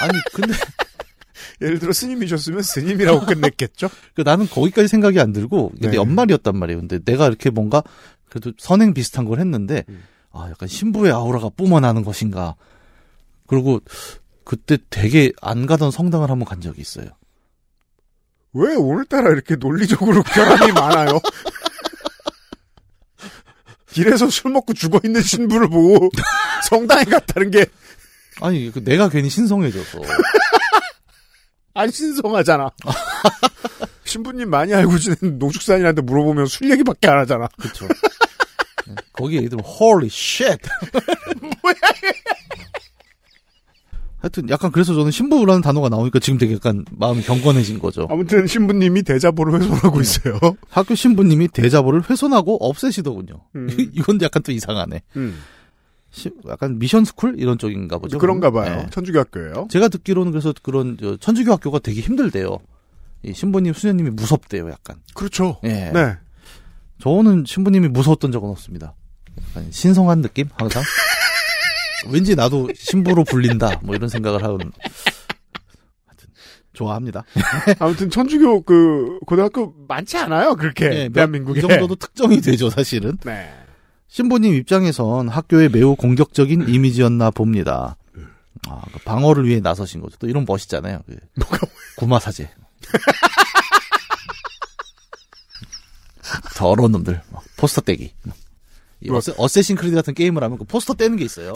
아니 근데 예를 들어 스님이셨으면 스님이라고 끝냈겠죠? 그 나는 거기까지 생각이 안 들고 근데 네. 연말이었단 말이에요. 근데 내가 이렇게 뭔가 그래도 선행 비슷한 걸 했는데 음. 아 약간 신부의 아우라가 뿜어나는 것인가. 그리고 그때 되게 안 가던 성당을 한번 간 적이 있어요. 왜 오늘따라 이렇게 논리적으로 결함이 많아요? 길에서 술 먹고 죽어 있는 신부를 보고 성당에 갔다는 게 아니 그 내가 괜히 신성해져서 안 신성하잖아. 신부님 많이 알고 지낸 농축산인한테 물어보면 술 얘기밖에 안 하잖아. 그쵸. 네, 거기에 들면 holy shit. 뭐야? 하여튼 약간 그래서 저는 신부라는 단어가 나오니까 지금 되게 약간 마음이 경건해진 거죠. 아무튼 신부님이 대자보를 훼손하고 있어요. 학교 신부님이 대자보를 훼손하고 없애시더군요. 음. 이건 약간 또 이상하네. 음, 시- 약간 미션 스쿨 이런 쪽인가 보죠. 그런가 봐요. 네. 천주교 학교예요. 제가 듣기로는 그래서 그런 저 천주교 학교가 되게 힘들대요. 이 신부님 수녀님이 무섭대요, 약간. 그렇죠. 예. 네. 저는 신부님이 무서웠던 적은 없습니다. 약간 신성한 느낌 항상. 왠지 나도 신부로 불린다 뭐 이런 생각을 하는. 하여튼 좋아합니다. 아무튼 천주교 그 고등학교 많지 않아요. 그렇게 예, 몇- 대한민국에. 이 정도도 특정이 되죠, 사실은. 네. 신부님 입장에선 학교에 매우 공격적인 이미지였나 봅니다. 아, 그 방어를 위해 나서신 거죠. 또 이런 멋있잖아요. 그 구마사제. 더러운 놈들. 막 포스터 떼기. 이 뭐- 어쌔신 크리드 같은 게임을 하면 그 포스터 떼는 게 있어요.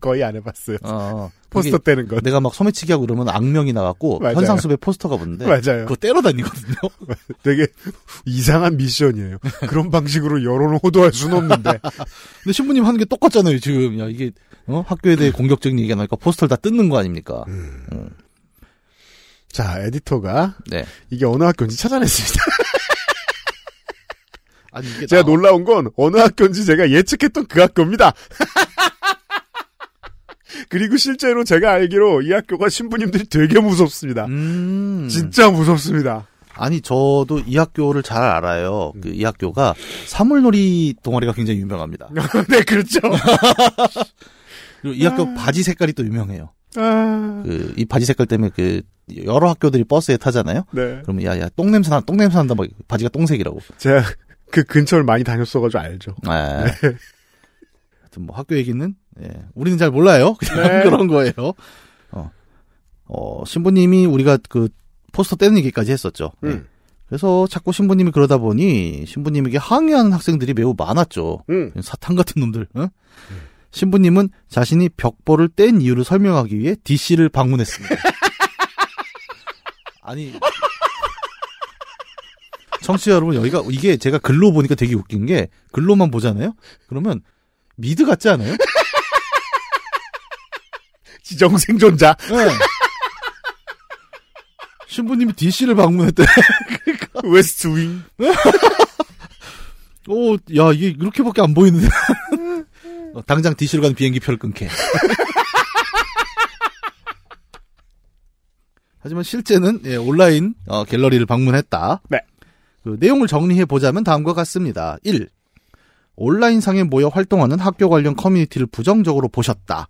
거의 안 해봤어요. 어, 포스터 그게 떼는 거. 내가 막 소매치기 하고 이러면 악명이 나갖고 맞아요. 현상수배 포스터가 붙는데 맞아요. 그거 때려 다니거든요. 되게 이상한 미션이에요. 그런 방식으로 여론을 호도할 수는 없는데. 근데 신부님 하는 게 똑같잖아요, 지금. 야, 이게, 어? 학교에 대해 공격적인 얘기가 나니까 포스터를 다 뜯는 거 아닙니까? 음. 자, 에디터가 네. 이게 어느 학교인지 찾아냈습니다. 아니, 이게. 제가 나- 놀라운 건 어느 학교인지 제가 예측했던 그 학교입니다. 그리고 실제로 제가 알기로 이 학교가 신부님들이 되게 무섭습니다. 음. 진짜 무섭습니다. 아니, 저도 이 학교를 잘 알아요. 그, 이 학교가 사물놀이 동아리가 굉장히 유명합니다. 네, 그렇죠. 그리고 이 학교 바지 색깔이 또 유명해요. 아, 그, 이 바지 색깔 때문에 그, 여러 학교들이 버스에 타잖아요? 네. 그러면 야, 야, 똥냄새 나, 똥냄새 난다, 막, 바지가 똥색이라고. 제가 그 근처를 많이 다녔어가지고 알죠. 네. 하여튼 뭐 학교 얘기는 예, 우리는 잘 몰라요. 그냥 네. 그런 거예요. 어. 어, 신부님이 우리가 그 포스터 떼는 얘기까지 했었죠. 네. 음. 그래서 자꾸 신부님이 그러다 보니 신부님에게 항의하는 학생들이 매우 많았죠. 음. 사탄 같은 놈들. 응? 신부님은 자신이 벽보를 뗀 이유를 설명하기 위해 DC를 방문했습니다. 아니 청취자 여러분 여기가 이게 제가 글로 보니까 되게 웃긴 게 글로만 보잖아요. 그러면 미드 같지 않아요? 지정생존자. 네. 신부님이 DC를 방문했대. 웨스트 윙. 오, 야, 이게 이렇게밖에 안 보이는데. 어, 당장 DC로 가는 비행기 표를 끊게. 하지만 실제는 예, 온라인 어, 갤러리를 방문했다. 네. 그 내용을 정리해 보자면 다음과 같습니다. 1. 온라인상에 모여 활동하는 학교 관련 커뮤니티를 부정적으로 보셨다.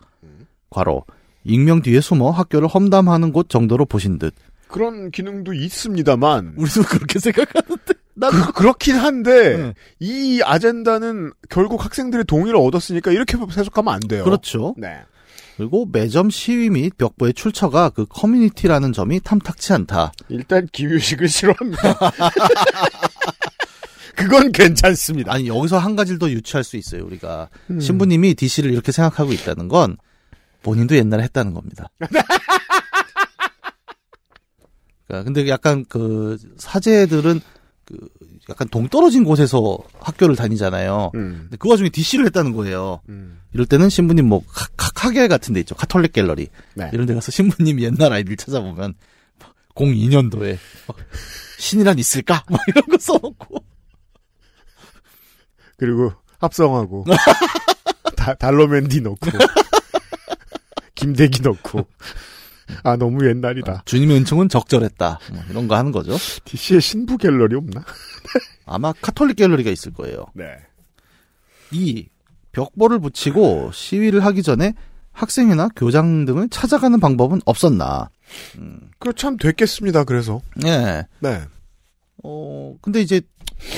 과로 익명 뒤에 숨어 학교를 험담하는 곳 정도로 보신 듯. 그런 기능도 있습니다만. 우리도 그렇게 생각하는데. 난 그, 그렇긴 한데, 네. 이 아젠다는 결국 학생들의 동의를 얻었으니까 이렇게 해석하면 안 돼요. 그렇죠. 네. 그리고 매점 시위 및 벽보의 출처가 그 커뮤니티라는 점이 탐탁치 않다. 일단 기묘식을 싫어합니다. 그건 괜찮습니다. 아니 여기서 한 가지를 더 유추할 수 있어요. 우리가 음. 신부님이 DC를 이렇게 생각하고 있다는 건 본인도 옛날에 했다는 겁니다. 그러니까 근데 약간 그 사제들은 그 약간 동떨어진 곳에서 학교를 다니잖아요. 음. 근데 그 와중에 DC를 했다는 거예요. 음. 이럴 때는 신부님 뭐 카, 카, 카겔 같은 데 있죠. 카톨릭 갤러리. 네. 이런 데 가서 신부님 옛날 아이들 찾아보면 02년도에 신이란 있을까? 막 이런 거 써놓고 그리고 합성하고 다, 달러맨디 넣고 김대기 넣고 아 너무 옛날이다. 주님의 은총은 적절했다. 뭐 이런 거 하는 거죠. DC의 신부 갤러리 없나? 아마 카톨릭 갤러리가 있을 거예요. 네. 2. 벽보를 붙이고 시위를 하기 전에 학생이나 교장 등을 찾아가는 방법은 없었나. 그참 됐겠습니다. 그래서 예. 네. 어, 근데 이제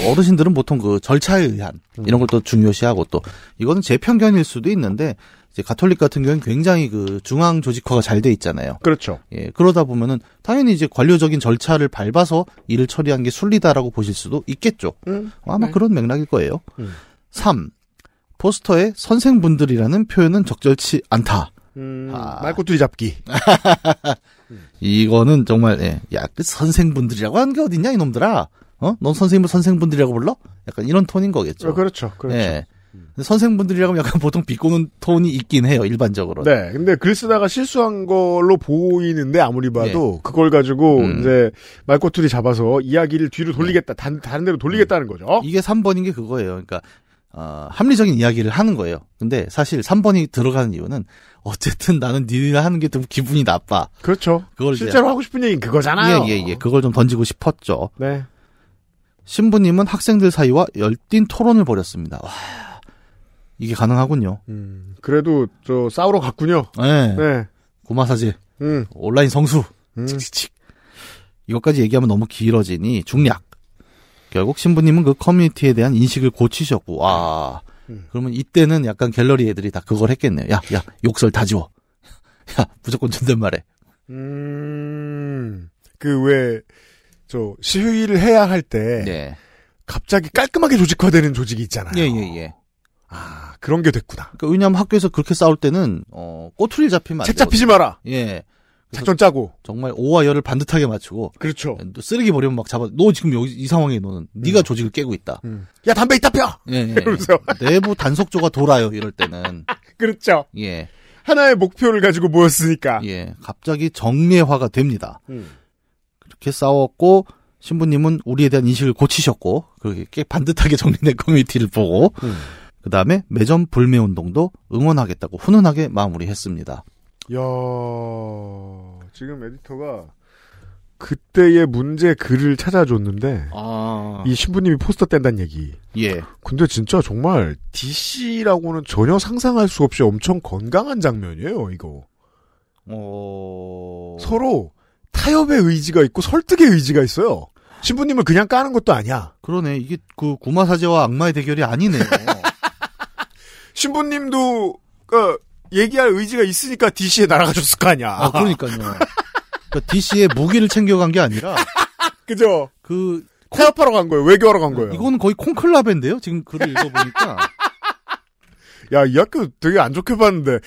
어르신들은 보통 그 절차에 의한 이런 걸 또 중요시하고 또 이거는 제 편견일 수도 있는데 이제 가톨릭 같은 경우는 굉장히 그 중앙 조직화가 잘 돼 있잖아요. 그렇죠. 예, 그러다 보면은 당연히 이제 관료적인 절차를 밟아서 일을 처리한 게 순리다라고 보실 수도 있겠죠. 음. 아마 네. 그런 맥락일 거예요. 음. 3. 포스터에 선생분들이라는 표현은 적절치 않다. 음, 아. 말꼬투리 잡기. 이거는 정말 예, 야, 그 선생분들이라고 하는 게 어딨냐 이놈들아. 어? 넌 선생님을 선생분들이라고 불러? 약간 이런 톤인 거겠죠. 어, 그렇죠. 그렇죠. 예. 근데 선생분들이라고 약간 보통 비꼬는 톤이 있긴 해요, 일반적으로. 네, 근데 글 쓰다가 실수한 걸로 보이는데 아무리 봐도 그걸 가지고 네. 음. 이제 말꼬투리 잡아서 이야기를 뒤로 돌리겠다, 단, 다른 데로 돌리겠다는 거죠. 이게 3번인 게 그거예요. 그러니까 어, 합리적인 이야기를 하는 거예요. 근데 사실 3번이 들어가는 이유는 어쨌든 나는 니네가 하는 게 좀 기분이 나빠. 그렇죠. 그걸 실제로 하고 싶은 얘기는 그거잖아요. 예, 예, 예. 그걸 좀 던지고 싶었죠. 네. 신부님은 학생들 사이와 열띤 토론을 벌였습니다. 와, 이게 가능하군요. 음, 그래도 저 싸우러 갔군요. 네. 네. 고마사지. 음, 온라인 성수. 음. 칙칙칙. 이것까지 얘기하면 너무 길어지니 중략. 결국 신부님은 그 커뮤니티에 대한 인식을 고치셨고, 와. 음. 그러면 이때는 약간 갤러리 애들이 다 그걸 했겠네요. 야, 야, 욕설 다 지워. 야, 무조건 존댓말해. 음, 그 왜, 저, 시위를 해야 할 때, 네. 갑자기 깔끔하게 조직화되는 조직이 있잖아요. 예, 예, 예. 아, 그런 게 됐구나. 그러니까 왜냐하면 학교에서 그렇게 싸울 때는, 어, 꼬투리를 잡히면 안책 잡히지 마라. 예. 작전 짜고. 정말 오와 열을 반듯하게 맞추고, 그렇죠. 또 쓰레기 버리면 막 잡아, 너 지금 여기 이 상황에 너는 네가 조직을 깨고 있다. 음. 야, 담배 있다 펴! 예, 예. 이러면서. 내부 단속조가 돌아요, 이럴 때는. 그렇죠. 예. 하나의 목표를 가지고 모였으니까. 예, 갑자기 정례화가 됩니다. 음. 그렇게 싸웠고 신부님은 우리에 대한 인식을 고치셨고 그렇게 꽤 반듯하게 정리된 커뮤니티를 보고 음. 그 다음에 매점 불매 운동도 응원하겠다고 훈훈하게 마무리했습니다. 야 지금 에디터가 그때의 문제 글을 찾아줬는데 아, 이 신부님이 포스터 뗀다는 얘기. 예, 근데 진짜 정말 DC라고는 전혀 상상할 수 없이 엄청 건강한 장면이에요. 이거 어, 서로 타협의 의지가 있고 설득의 의지가 있어요. 신부님을 그냥 까는 것도 아니야. 그러네 이게 그 구마사제와 악마의 대결이 아니네요. 신부님도 그 얘기할 의지가 있으니까 DC에 날아가셨을 거 아니야. 아, 그러니까요. 그러니까 DC의 무기를 챙겨간 게 아니라 그죠? 그 태업하러 간 거예요. 외교하러 간 거예요. 이거는 거의 콘클라베인데요. 지금 글을 읽어보니까 야, 이 학교 되게 안 좋게 봤는데.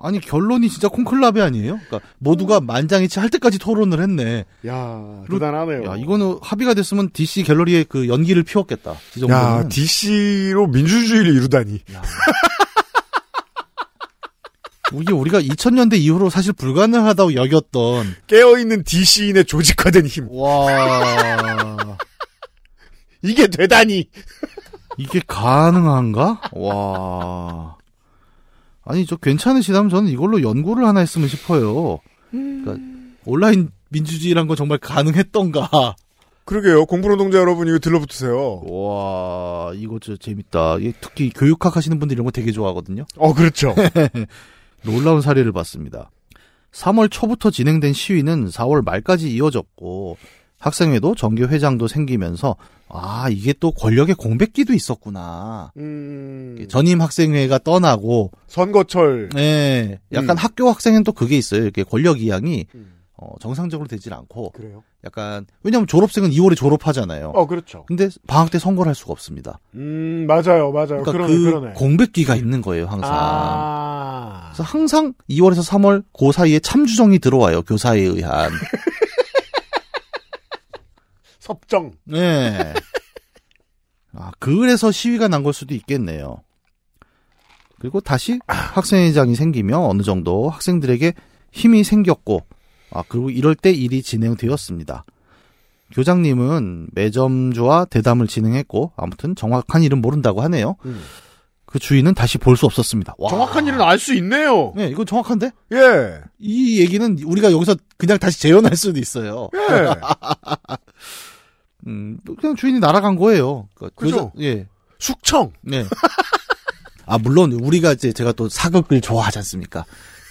아니 결론이 진짜 콘클라베 아니에요? 그러니까 모두가 만장일치 할 때까지 토론을 했네. 야, 대단하네요. 야 이거는 합의가 됐으면 DC 갤러리에 그 연기를 피웠겠다. 야, DC로 민주주의를 이루다니. 이게 우리가 2000년대 이후로 사실 불가능하다고 여겼던 깨어있는 DC인의 조직화된 힘. 와 이게 되다니. 이게 가능한가? 와 아니 저 괜찮으시다면 저는 이걸로 연구를 하나 했으면 싶어요. 그러니까 온라인 민주주의란 건 정말 가능했던가? 그러게요. 공부노동자 여러분 이거 들러붙으세요. 와 이거 저 재밌다. 특히 교육학 하시는 분들 이런 거 되게 좋아하거든요. 어, 그렇죠. 놀라운 사례를 봤습니다. 3월 초부터 진행된 시위는 4월 말까지 이어졌고 학생회도 정규 회장도 생기면서 아 이게 또 권력의 공백기도 있었구나. 음, 전임 학생회가 떠나고 선거철. 예, 약간 음. 학교 학생은 또 그게 있어요. 이렇게 권력 이양이 음. 어, 정상적으로 되질 않고 그래요? 약간 왜냐하면 졸업생은 2월에 졸업하잖아요. 어, 그렇죠. 근데 방학 때 선거를 할 수가 없습니다. 음, 맞아요, 맞아요. 그러니까 그러네, 그 그러네. 공백기가 있는 거예요, 항상. 아. 그래서 항상 2월에서 3월 그 사이에 참주정이 들어와요. 교사에 의한. 섭정. 네. 아, 그래서 시위가 난 걸 수도 있겠네요. 그리고 다시 학생회장이 생기며 어느 정도 학생들에게 힘이 생겼고, 아, 그리고 이럴 때 일이 진행되었습니다. 교장님은 매점주와 대담을 진행했고, 아무튼 정확한 일은 모른다고 하네요. 음. 그 주인은 다시 볼 수 없었습니다. 와. 정확한 일은 알 수 있네요. 네, 이건 정확한데? 예. 이 얘기는 우리가 여기서 그냥 다시 재현할 수도 있어요. 예. 음, 그냥 주인이 날아간 거예요. 그러니까 그죠? 교장- 예. 숙청. 네. 아, 물론 우리가 이제 제가 또 사극을 좋아하지 않습니까?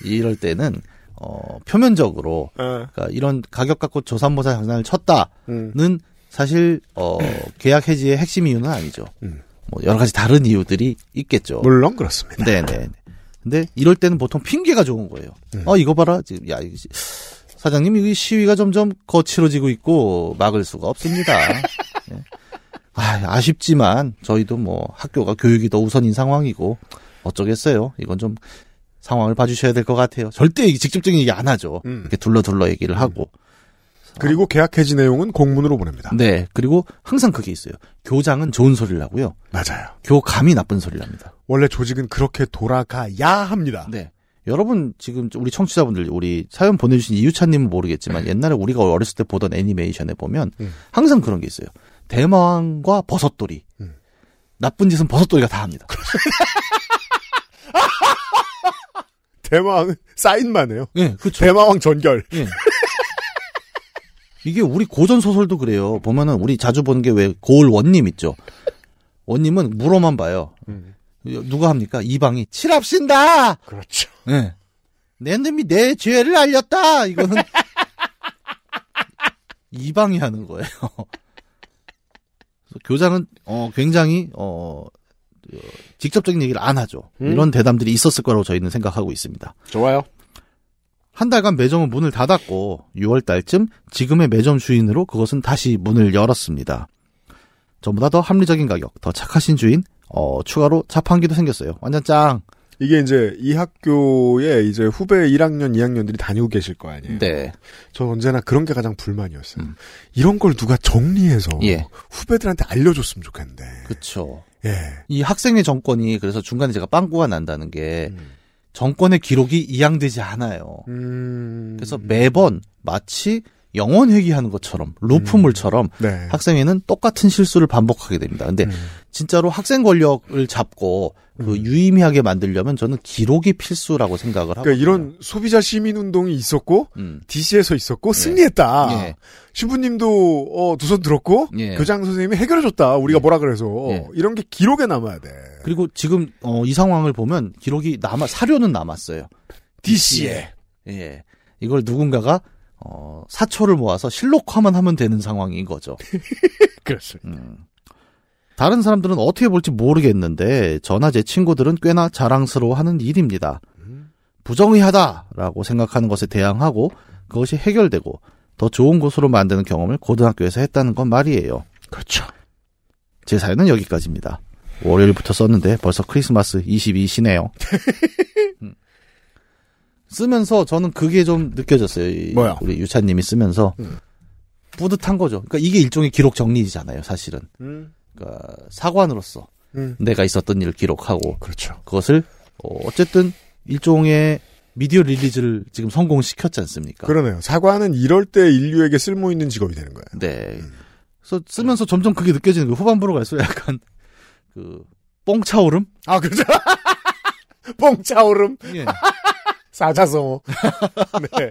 이럴 때는 어, 표면적으로 예. 그러니까 이런 가격 갖고 조산모사 장난을 쳤다는 음. 사실 어, 계약 해지의 핵심 이유는 아니죠. 음. 뭐 여러 가지 다른 이유들이 있겠죠. 물론 그렇습니다. 네네. 근데 이럴 때는 보통 핑계가 좋은 거예요. 음. 어 이거 봐라 지금 야 이거 시- 사장님 이 시위가 점점 거칠어지고 있고 막을 수가 없습니다. 예. 아, 아쉽지만 저희도 뭐 학교가 교육이 더 우선인 상황이고 어쩌겠어요. 이건 좀 상황을 봐주셔야 될 것 같아요. 절대 이 직접적인 얘기 안 하죠. 음. 이렇게 둘러 둘러 얘기를 하고. 그리고 계약 해지 내용은 공문으로 보냅니다. 네. 그리고 항상 그게 있어요. 교장은 좋은 소리를 하고요. 맞아요. 교감이 나쁜 소리를 합니다. 원래 조직은 그렇게 돌아가야 합니다. 네. 여러분 지금 우리 청취자분들 우리 사연 보내주신 이유찬님은 모르겠지만 옛날에 우리가 어렸을 때 보던 애니메이션에 보면 음. 항상 그런 게 있어요. 대마왕과 버섯돌이. 음. 나쁜 짓은 버섯돌이가 다 합니다. 대마왕은 사인만 해요. 예, 그렇죠. 대마왕 전결. 예. 이게 우리 고전 소설도 그래요. 보면은 우리 자주 보는 게 왜 고을 원님 있죠. 원님은 물어만 봐요. 음. 누가 합니까? 이방이 칠합신다. 그렇죠. 예. 내 놈이 내 죄를 알렸다. 이거는 이방이 하는 거예요. 그래서 교장은 어 굉장히 어 어, 직접적인 얘기를 안 하죠. 음. 이런 대담들이 있었을 거라고 저희는 생각하고 있습니다. 좋아요. 한 달간 매점은 문을 닫았고 6월 달쯤 지금의 매점 주인으로 그것은 다시 문을 열었습니다. 전보다 더 합리적인 가격, 더 착하신 주인, 어 추가로 자판기도 생겼어요. 완전 짱. 이게 이제 이 학교에 이제 후배 1학년, 2학년들이 다니고 계실 거 아니에요. 네. 전 언제나 그런 게 가장 불만이었어요. 음. 이런 걸 누가 정리해서 예. 후배들한테 알려줬으면 좋겠는데. 그렇죠. 예. 이 학생의 정권이 그래서 중간에 제가 빵꾸가 난다는 게 음. 정권의 기록이 이양되지 않아요. 음. 그래서 매번 마치 영원 회귀하는 것처럼 루프물처럼 네. 학생회는 똑같은 실수를 반복하게 됩니다. 근데 음. 진짜로 학생 권력을 잡고 그 음. 유의미하게 만들려면 저는 기록이 필수라고 생각을 하고 그러니까 이런 소비자 시민 운동이 있었고 음. DC에서 있었고 승리했다. 예. 신부님도 어, 두 손 들었고 예. 교장 선생님이 해결해줬다. 우리가 예. 뭐라 그래서 예. 이런 게 기록에 남아야 돼. 그리고 지금 어, 이 상황을 보면 기록이 남아 사료는 남았어요. DC에 예. 이걸 누군가가 어, 사초를 모아서 실록화만 하면 되는 상황인 거죠. 그렇습니다. 음. 다른 사람들은 어떻게 볼지 모르겠는데 저나 제 친구들은 꽤나 자랑스러워하는 일입니다. 부정의하다라고 생각하는 것에 대항하고 그것이 해결되고 더 좋은 곳으로 만드는 경험을 고등학교에서 했다는 건 말이에요. 그렇죠. 제 사연은 여기까지입니다. 월요일부터 썼는데 벌써 크리스마스 22시네요. 음. 쓰면서 저는 그게 좀 느껴졌어요. 이 뭐야? 우리 유찬님이 쓰면서 음. 뿌듯한 거죠. 그러니까 이게 일종의 기록 정리잖아요, 사실은. 음. 그러니까 사관으로서 음. 내가 있었던 일을 기록하고 그렇죠. 그것을 어, 어쨌든 일종의 미디어 릴리즈를 지금 성공시켰지 않습니까? 그러네요. 사과는 이럴 때 인류에게 쓸모 있는 직업이 되는 거예요. 네. 그래서 쓰면서 점점 그게 느껴지는 거 후반부로 갈수록 약간 그 뽕차오름? 아, 그렇죠. 뽕차오름, 예. 사자성어. 네.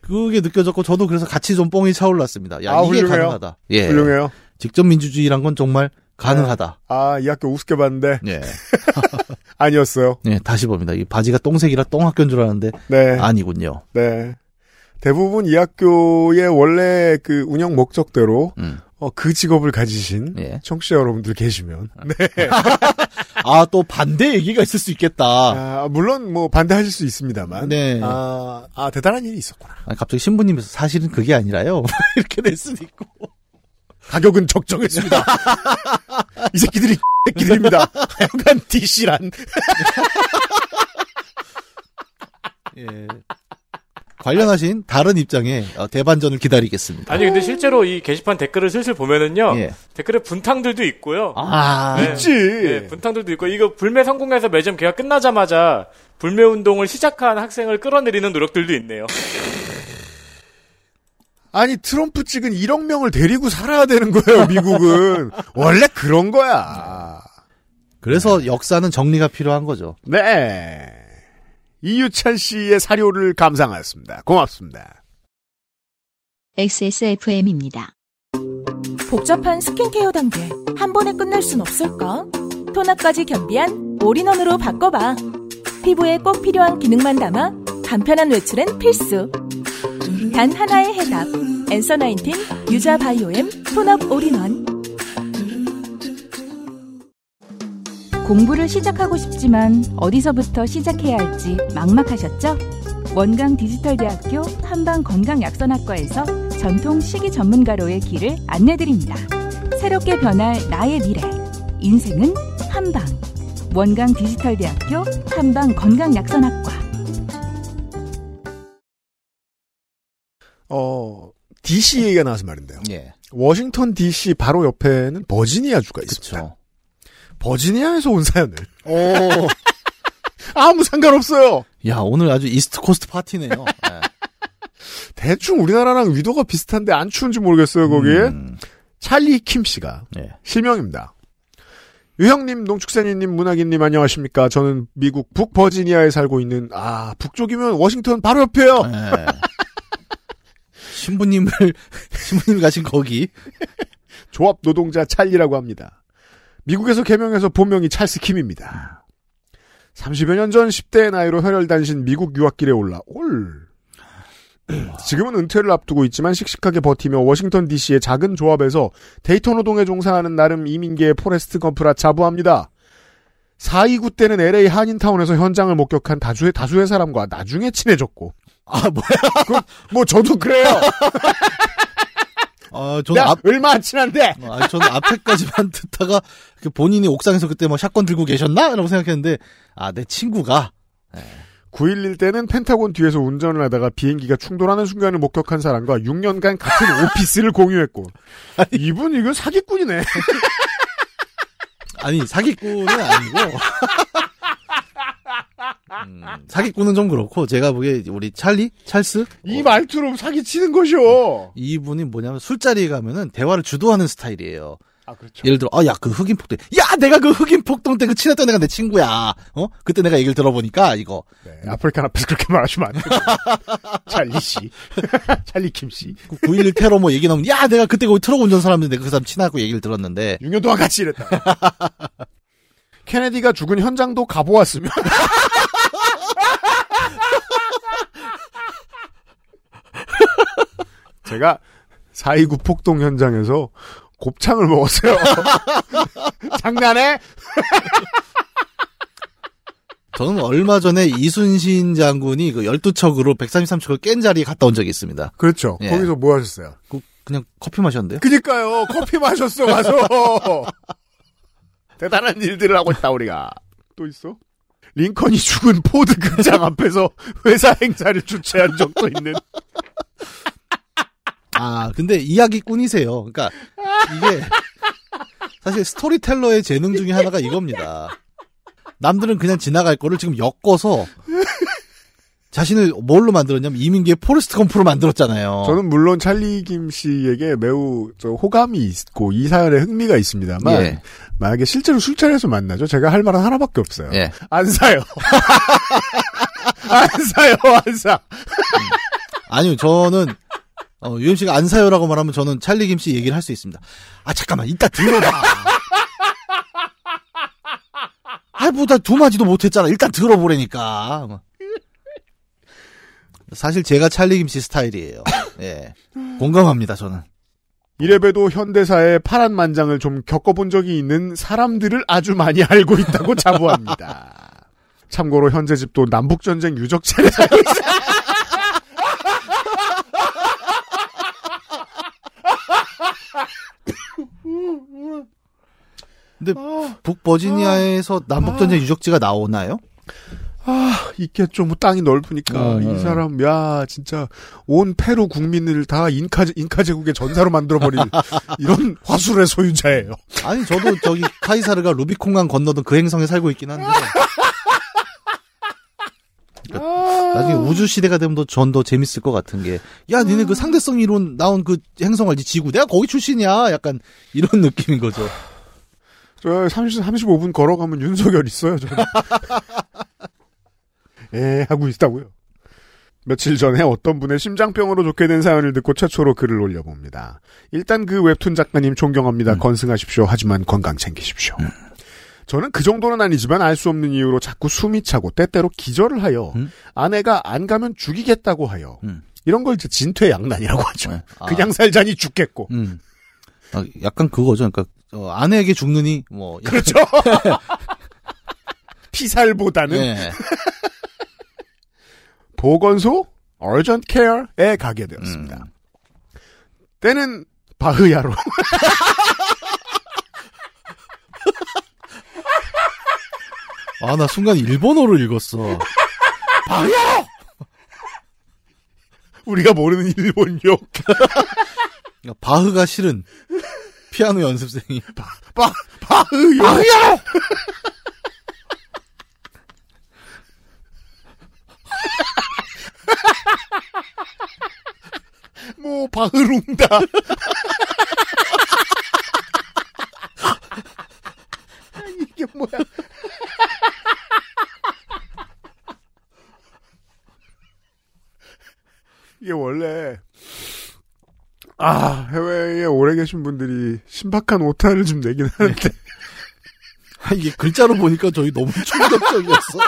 그게 느껴졌고 저도 그래서 같이 좀 뽕이 차올랐습니다. 야 아, 이게 훌륭해요. 가능하다. 예. 훌륭해요. 직접 민주주의란 건 정말 가능하다. 아, 이 학교 우습게 봤는데, 예. 아니었어요. 예, 다시 봅니다. 이 바지가 똥색이라 똥학교인 줄 알았는데 네. 아니군요. 네. 대부분 이 학교의 원래 그 운영 목적대로, 음. 어, 그 직업을 가지신 예. 청취자 여러분들 계시면, 네. 아, 또 반대 얘기가 있을 수 있겠다. 아, 물론 뭐 반대하실 수 있습니다만, 네. 아, 아, 대단한 일이 있었구나. 아니, 갑자기 신부님께서 사실은 그게 아니라요. 이렇게 될 수도 있고. 가격은 적정했습니다. 이 새끼들이 새끼들입니다. 하여간 DC란. 예. 관련하신 다른 입장의 어, 대반전을 기다리겠습니다. 아니 근데 실제로 이 게시판 댓글을 슬슬 보면은요 예. 댓글에 분탕들도 있고요. 아, 네. 있지. 네, 분탕들도 있고 이거 불매 성공해서 매점 개가 끝나자마자 불매 운동을 시작한 학생을 끌어내리는 노력들도 있네요. 아니 트럼프 찍은 1억 명을 데리고 살아야 되는 거예요. 미국은 원래 그런 거야. 그래서 역사는 정리가 필요한 거죠. 네. 이유찬 씨의 사료를 감상하였습니다. 고맙습니다. XSFM입니다. 복잡한 스킨케어 단계 한 번에 끝낼 순 없을까? 토너까지 겸비한 올인원으로 바꿔봐. 피부에 꼭 필요한 기능만 담아 간편한 외출엔 필수. 단 하나의 해답. Answer Nineteen 유자 biome tone-up all-in-one. 공부를 시작하고 싶지만 어디서부터 시작해야 할지 막막하셨죠? 원광 디지털대학교 한방건강약선학과에서 전통 식이 전문가로의 길을 안내드립니다. 새롭게 변할 나의 미래. 인생은 한방. 원광 디지털대학교 한방건강약선학과. 어, DC 얘기가 나와서 말인데요. 예. 워싱턴 DC 바로 옆에는 버지니아주가 있습니다. 그렇죠. 버지니아에서 온 사연을 오. 아무 상관없어요. 야, 오늘 아주 East Coast 파티네요. 예. 대충 우리나라랑 위도가 비슷한데 안 추운지 모르겠어요. 거기에 음, 찰리 킴 씨가 예. 실명입니다. 유형님, 농축산인님, 문학인님 안녕하십니까? 저는 미국 북버지니아에 살고 있는 아 북쪽이면 워싱턴 바로 옆이에요. 예. 신부님을 신부님 가신 거기 조합 노동자 찰리라고 합니다. 미국에서 개명해서 본명이 찰스 킴입니다. 30여 년 전 10대의 나이로 혈혈단신 미국 유학길에 올라 올. 지금은 은퇴를 앞두고 있지만 씩씩하게 버티며 워싱턴 DC의 작은 조합에서 데이터 노동에 종사하는 나름 이민계의 포레스트 검프라 자부합니다. 429 때는 LA 한인타운에서 현장을 목격한 다수의 다수의 사람과 나중에 친해졌고. 아 뭐야 뭐 저도 그래요. 아 저는 앞 얼마 안 친한데. 아, 저는 앞에까지만 듣다가 그 본인이 옥상에서 그때 뭐 shotgun 들고 계셨나? 라고 생각했는데 아 내 친구가 9.11 때는 펜타곤 뒤에서 운전을 하다가 비행기가 충돌하는 순간을 목격한 사람과 6년간 같은 오피스를 공유했고. 이분 이거 사기꾼이네. 아니 사기꾼은 아니고 음, 사기꾼은 좀 그렇고 제가 보기에 우리 찰리 찰스 이 어, 말투로 사기 치는 것이오. 이분이 뭐냐면 술자리에 가면은 대화를 주도하는 스타일이에요. 아 그렇죠. 예를 들어, 아, 야, 그 흑인 폭동. 야, 내가 그 흑인 폭동 때 그 친했던 애가 내 친구야. 어? 그때 내가 얘기를 들어보니까, 이거. 네, African 앞에서 그렇게 말하시면 안 돼요. 찰리 씨, 찰리 킴 씨. 그9.11 테러 뭐 얘기 나오면, 야, 내가 그때 거기 트럭 운전 사람인데 그 사람 친하고 얘기를 들었는데. 6년 동안 같이 일했다. 케네디가 죽은 현장도 가보았으며. 제가 4.29 폭동 현장에서 곱창을 먹었어요. 장난해? 저는 얼마 전에 이순신 장군이 그 12척으로 133척을 깬 자리에 갔다 온 적이 있습니다. 그렇죠. 예. 거기서 뭐 하셨어요? 그, 그냥 커피 마셨는데요? 그니까요. 커피 마셨어 가서. 대단한 일들을 하고 있다 우리가. 또 있어? 링컨이 죽은 포드 극장 앞에서 회사 행사를 주최한 적도 있는. 아, 근데 이야기꾼이세요. 그러니까 이게 사실 storyteller의 재능 중에 하나가 이겁니다. 남들은 그냥 지나갈 거를 지금 엮어서 자신을 뭘로 만들었냐면 이민계의 포레스트 검프로 만들었잖아요. 저는 물론 찰리 김 씨에게 매우 저 호감이 있고 이 사연에 흥미가 있습니다만 예. 만약에 실제로 술자리에서 만나죠. 제가 할 말은 하나밖에 없어요. 예. 안 사요. 안 사요. 안 사. 아니요, 저는 어, UMC가 안 사요라고 말하면 저는 찰리 김씨 얘기를 할 수 있습니다. 아 잠깐만, 이따 들어봐. 아, 뭐다 두 마디도 못했잖아. 일단 들어보라니까. 사실 제가 찰리 김씨 스타일이에요. 예, 공감합니다. 저는. 이래봬도 현대사의 파란 만장을 좀 겪어본 적이 있는 사람들을 아주 많이 알고 있다고 자부합니다. 참고로 현재 집도 남북전쟁 유적지를 살고 있어요. 근데 북버지니아에서 남북전쟁 유적지가 나오나요? 아, 있겠죠. 뭐 땅이 넓으니까. 어, 이 어. 사람, 야, 진짜 온 페루 국민을 다 인카, 인카 제국의 전사로 만들어버릴 이런 화술의 소유자예요. 아니 저도 저기 카이사르가 루비콘강 건너던 그 행성에 살고 있긴 한데 나중에 우주 시대가 되면 더전더 재밌을 것 같은 게 야 니네 그 상대성 이론 나온 그 행성 알지 지구 내가 거기 출신이야 약간 이런 느낌인 거죠. 저 30, 35분 걸어가면 윤석열 있어요, 저는. 에, 하고 있다고요. 며칠 전에 어떤 분의 심장병으로 좋게 된 사연을 듣고 최초로 글을 올려봅니다. 일단 그 웹툰 작가님 존경합니다. 음. 건승하십시오. 하지만 건강 챙기십시오. 저는 그 정도는 아니지만 알 수 없는 이유로 자꾸 숨이 차고 때때로 기절을 하여 음. 아내가 안 가면 죽이겠다고 하여 음. 이런 걸 이제 진퇴양난이라고 하죠. 네. 아. 그냥 살자니 죽겠고. 음. 아, 약간 그거죠. 그러니까 어, 아내에게 죽느니 뭐 약간- 그렇죠. 피살보다는 네. 보건소 urgent care에 가게 되었습니다. 음. 때는 바흐야로. 아, 나 순간 일본어를 읽었어. 우리가 모르는 일본 욕. 그러니까 바흐가 싫은 피아노 연습생이 바, 바흐 욕. 뭐 바흐룽다. 이게 뭐야? 이게 원래 아 해외에 오래 계신 분들이 신박한 오타를 좀 내긴 하는데 아, 이게 글자로 보니까 저희 너무 충격적이었어.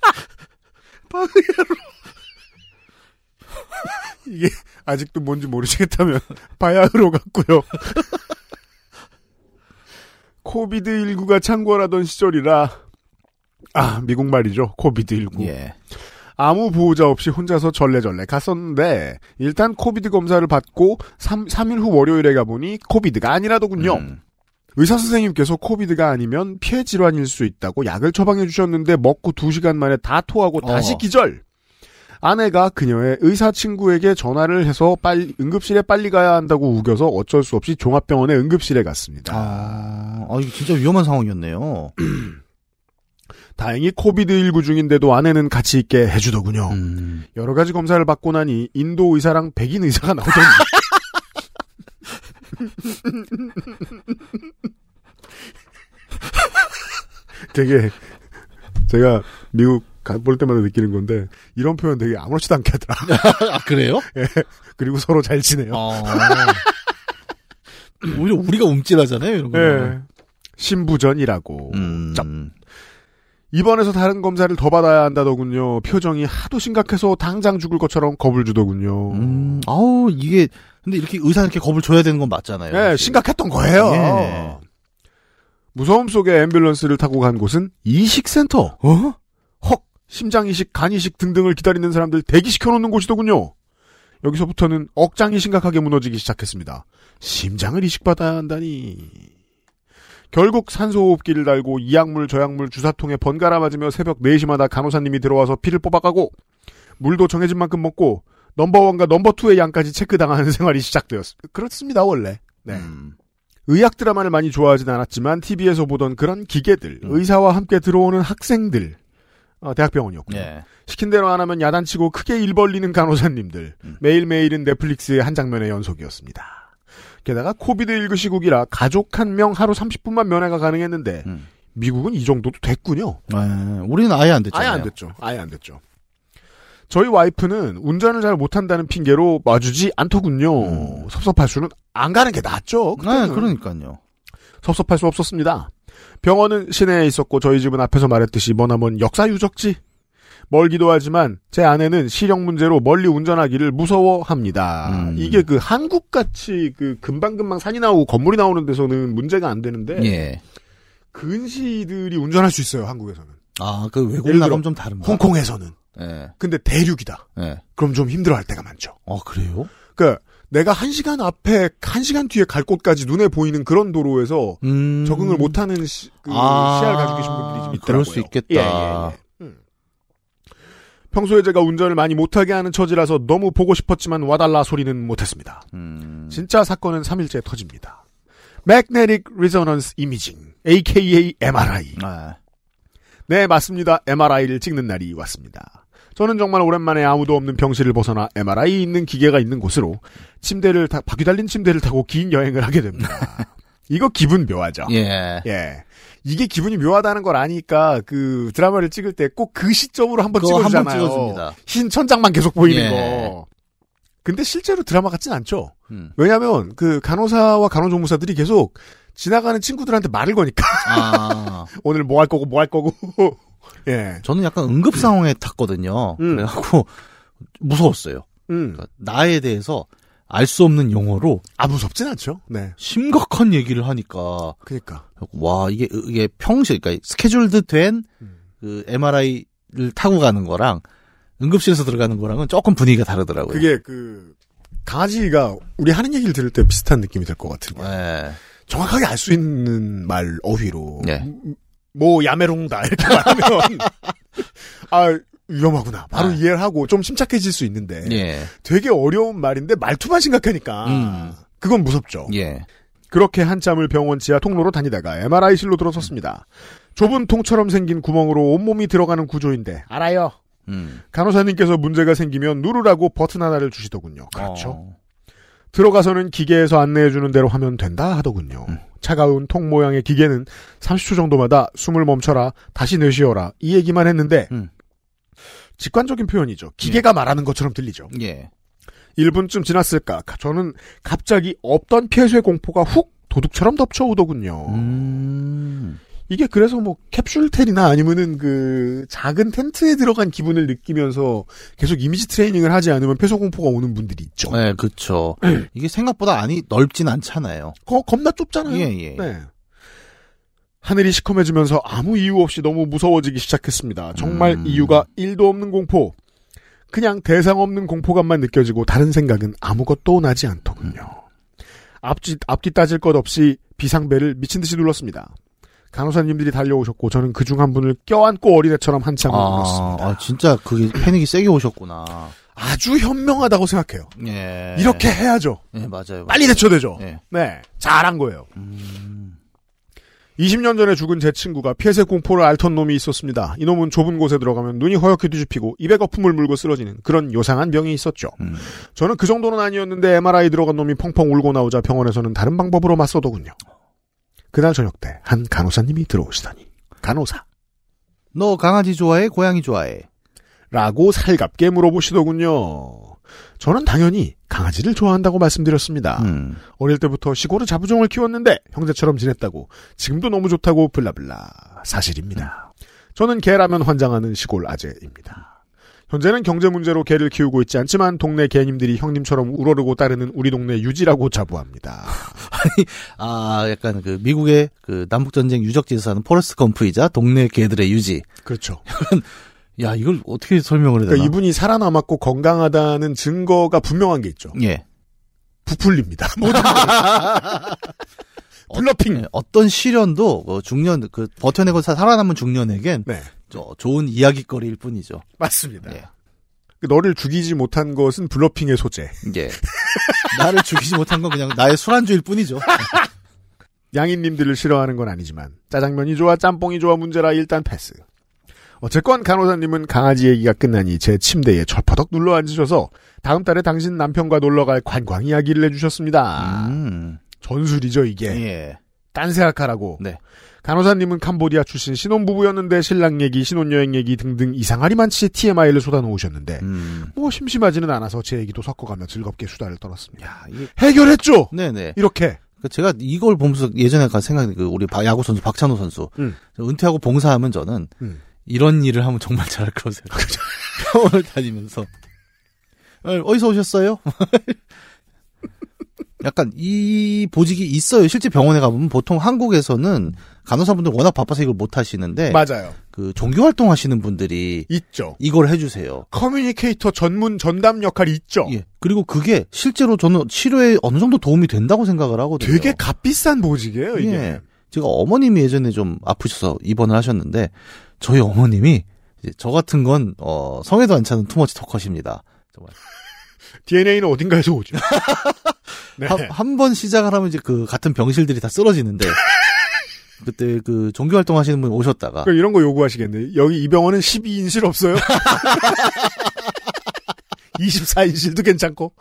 바흐야로 이게 아직도 뭔지 모르시겠다면 바야흐로 같고요. COVID 19가 창궐하던 시절이라 아 미국 말이죠 COVID 19 예. 아무 보호자 없이 혼자서 절레절레 갔었는데 일단 COVID 검사를 받고 3, 3일 후 월요일에 가보니 COVID가 아니라더군요. 음. 의사 선생님께서 COVID가 아니면 폐 질환일 수 있다고 약을 처방해 주셨는데 먹고 2시간 만에 다 토하고 다시 어. 기절. 아내가 그녀의 의사 친구에게 전화를 해서 빨리 응급실에 빨리 가야 한다고 우겨서 어쩔 수 없이 종합병원의 응급실에 갔습니다. 아, 아, 이거 진짜 위험한 상황이었네요. 다행히 코비드19 중인데도 아내는 같이 있게 해주더군요. 음. 여러 가지 검사를 받고 나니 인도 의사랑 백인 의사가 나오더니 되게 제가 미국 가볼 때마다 느끼는 건데 이런 표현 되게 아무렇지도 않게 하더라. 아, 그래요? 그리고 서로 잘 지내요. 어. 오히려 우리가 움찔하잖아요, 이런 거. 예. 신부전이라고. 음. 짭. 입원해서 다른 검사를 더 받아야 한다더군요. 표정이 하도 심각해서 당장 죽을 것처럼 겁을 주더군요. 음, 아우, 이게, 근데 이렇게 의사한테 겁을 줘야 되는 건 맞잖아요. 예, 심각했던 거예요. 예. 무서움 속에 앰뷸런스를 타고 간 곳은 이식센터. 어? 허, 심장 이식, 간 이식 등등을 기다리는 사람들 대기시켜 놓는 곳이더군요. 여기서부터는 억장이 심각하게 무너지기 시작했습니다. 심장을 이식받아야 한다니. 결국 산소호흡기를 달고 이 약물 저 약물 주사통에 번갈아 맞으며 새벽 4시마다 간호사님이 들어와서 피를 뽑아가고 물도 정해진 만큼 먹고 넘버원과 넘버투의 양까지 체크당하는 생활이 시작되었습니다. 그렇습니다 원래. 네. 음. 의학 드라마를 많이 좋아하진 않았지만 TV에서 보던 그런 기계들, 음. 의사와 함께 들어오는 학생들, 어, 대학병원이었고 예. 시킨 대로 안 하면 야단치고 크게 일 벌리는 간호사님들, 음. 매일매일은 넷플릭스의 한 장면의 연속이었습니다. 게다가 코비드19 시국이라 가족 한 명 하루 30분만 면회가 가능했는데 음. 미국은 이 정도도 됐군요. 예, 우리는 아예 안 됐잖아요. 아예 안 됐죠. 아예 안 됐죠. 저희 와이프는 운전을 잘 못한다는 핑계로 와주지 않더군요. 음. 섭섭할 수는 안 가는 게 낫죠. 네, 그때는. 그러니까요. 섭섭할 수 없었습니다. 병원은 시내에 있었고 저희 집은 앞에서 말했듯이 머나먼 역사 유적지. 멀기도 하지만 제 아내는 시력 문제로 멀리 운전하기를 무서워합니다. 음. 이게 그 한국 같이 그 금방금방 산이 나오고 건물이 나오는 데서는 문제가 안 되는데 예. 근시들이 운전할 수 있어요 한국에서는. 아, 그 외국 나가면 좀 다른가? 홍콩에서는. 예. 근데 대륙이다. 예. 그럼 좀 힘들어할 때가 많죠. 아, 그래요? 그러니까 내가 한 시간 앞에 한 시간 뒤에 갈 곳까지 눈에 보이는 그런 도로에서 음. 적응을 못하는 시, 그 아, 시야를 가지고 계신 분들이 좀 있더라고요. 그럴 수 있겠다. 예, 예, 예. 음. 평소에 제가 운전을 많이 못하게 하는 처지라서 너무 보고 싶었지만 와달라 소리는 못했습니다. 음. 진짜 사건은 3일째 터집니다. Magnetic Resonance Imaging, aka MRI. 아, 네, 맞습니다. MRI를 찍는 날이 왔습니다. 저는 정말 오랜만에 아무도 없는 병실을 벗어나 MRI 있는 기계가 있는 곳으로 침대를 타, 바퀴 달린 침대를 타고 긴 여행을 하게 됩니다. 이거 기분 묘하죠. 예. 예. 이게 기분이 묘하다는 걸 아니까 그 드라마를 찍을 때 꼭 그 시점으로 한번 찍어주잖아요. 찍어줍니다. 흰 천장만 계속 보이는 예. 거. 근데 실제로 드라마 같진 않죠. 음. 왜냐하면 그 간호사와 간호조무사들이 계속 지나가는 친구들한테 말을 거니까 아, 오늘 뭐 할 거고 뭐 할 거고. 예. 저는 약간 응급 상황에 탔거든요. 음. 그래갖고 무서웠어요. 음. 그러니까 나에 대해서 알 수 없는 용어로 아 무섭진 않죠. 네. 심각한 얘기를 하니까 그러니까. 와 이게 이게 평시 그러니까 스케줄드 된 음. 그 MRI를 타고 가는 거랑 응급실에서 들어가는 거랑은 조금 분위기가 다르더라고요. 그게 그 강아지가 우리 하는 얘기를 들을 때 비슷한 느낌이 들것 같은 거. 예. 정확하게 알 수 있는 말 어휘로 예. 음, 뭐 야메롱다 이렇게 말하면 아 위험하구나 바로 아. 이해를 하고 좀 침착해질 수 있는데 예. 되게 어려운 말인데 말투만 심각하니까 음. 그건 무섭죠. 예. 그렇게 한참을 병원 지하 통로로 다니다가 MRI실로 들어섰습니다. 좁은 통처럼 생긴 구멍으로 온몸이 들어가는 구조인데 알아요. 음. 간호사님께서 문제가 생기면 누르라고 버튼 하나를 주시더군요. 그렇죠. 어. 들어가서는 기계에서 안내해주는 대로 하면 된다 하더군요. 음. 차가운 통 모양의 기계는 30초 정도마다 숨을 멈춰라, 다시 내쉬어라, 이 얘기만 했는데, 음. 직관적인 표현이죠. 기계가 말하는 것처럼 들리죠. 예. 1분쯤 지났을까, 저는 갑자기 없던 폐쇄 공포가 훅 도둑처럼 덮쳐오더군요. 음. 이게 그래서 뭐 캡슐텔이나 아니면은 그 작은 텐트에 들어간 기분을 느끼면서 계속 이미지 트레이닝을 하지 않으면 폐쇄 공포가 오는 분들이 있죠. 네, 그쵸. 이게 생각보다 안이 넓진 않잖아요. 거, 겁나 좁잖아요. 예, 예. 네. 하늘이 시커매지면서 아무 이유 없이 너무 무서워지기 시작했습니다. 정말 음. 이유가 1도 없는 공포. 그냥 대상 없는 공포감만 느껴지고 다른 생각은 아무것도 나지 않더군요. 앞뒤, 앞뒤 따질 것 없이 비상벨을 미친 듯이 눌렀습니다. 간호사님들이 달려오셨고 저는 그 중 한 분을 껴안고 어린애처럼 한참을 아, 울었습니다. 아, 진짜 그게 패닉이 세게 오셨구나. 아주 현명하다고 생각해요. 예. 이렇게 해야죠. 예, 맞아요. 빨리 대처되죠. 예. 네, 잘한 거예요. 음. 20년 전에 죽은 제 친구가 폐쇄 공포를 앓던 놈이 있었습니다. 이놈은 좁은 곳에 들어가면 눈이 허옇게 뒤집히고 입에 거품을 물고 쓰러지는 그런 요상한 병이 있었죠. 음. 저는 그 정도는 아니었는데 MRI 들어간 놈이 펑펑 울고 나오자 병원에서는 다른 방법으로 맞서더군요. 그날 저녁 때 한 간호사님이 들어오시다니. 간호사. 너 강아지 좋아해? 고양이 좋아해? 라고 살갑게 물어보시더군요. 저는 당연히 강아지를 좋아한다고 말씀드렸습니다. 음. 어릴 때부터 시골의 잡종을 키웠는데 형제처럼 지냈다고 지금도 너무 좋다고 blah blah 사실입니다. 저는 개라면 환장하는 시골 아재입니다. 현재는 경제 문제로 개를 키우고 있지 않지만 동네 개님들이 형님처럼 우러르고 따르는 우리 동네 유지라고 자부합니다. 아, 약간 그 미국의 그 남북 전쟁 유적지에서 사는 포레스트 검프이자 동네 개들의 유지. 그렇죠. 야, 이걸 어떻게 설명을 해야 되나? 그러니까 이분이 살아남았고 건강하다는 증거가 분명한 게 있죠. 예. 부풀립니다. 모든 게. bluffing. 예, 어떤 시련도 그 중년 그 버텨내고 사- 살아남은 중년에겐 네, 저 좋은 이야기거리일 뿐이죠. 맞습니다. 예. 그 너를 죽이지 못한 것은 bluffing의 소재. 예. 나를 죽이지 못한 건 그냥 나의 술안주일 뿐이죠. 냥이님들을 싫어하는 건 아니지만 짜장면이 좋아 짬뽕이 좋아 문제라 일단 패스. 어쨌건 간호사님은 강아지 얘기가 끝나니 제 침대에 철퍼덕 눌러 앉으셔서 다음 달에 당신 남편과 놀러 갈 관광 이야기를 해주셨습니다. 음. 전술이죠 이게. 예. 딴 생각하라고. 네. 간호사님은 캄보디아 출신 신혼부부였는데 신랑 얘기, 신혼여행 얘기 등등 이상하리 많지 TMI를 쏟아놓으셨는데 음. 뭐 심심하지는 않아서 제 얘기도 섞어가며 즐겁게 수다를 떨었습니다. 야, 이게 해결했죠. 네네. 이렇게. 그 제가 이걸 보면서 예전에 가 생각이 그 우리 바- 야구 선수 박찬호 선수 음. 저 은퇴하고 봉사하면 저는 음. 이런 일을 하면 정말 잘할 거라고 생각해요. 병원을 다니면서 어, 어디서 오셨어요? 약간 이 보직이 있어요. 실제 병원에 가보면 보통 한국에서는 간호사분들 워낙 바빠서 이걸 못 하시는데 맞아요. 그 종교 활동 하시는 분들이 있죠. 이걸 해주세요. 커뮤니케이터 전문 전담 역할이 있죠. 예. 그리고 그게 실제로 저는 치료에 어느 정도 도움이 된다고 생각을 하거든요. 되게 값비싼 보직이에요, 이게. 예. 제가 어머님이 예전에 좀 아프셔서 입원을 하셨는데 저희 어머님이 저 같은 건 어, 성에도 안 차는 투머치 토컷입니다. 정말 DNA는 어딘가에서 오죠. 네. 한번 시작을 하면 이제 그 같은 병실들이 다 쓰러지는데 그때 그 종교 활동 하시는 분 오셨다가 그럼 이런 거 요구하시겠네. 여기 이 병원은 12인실 없어요? 24인실도 괜찮고.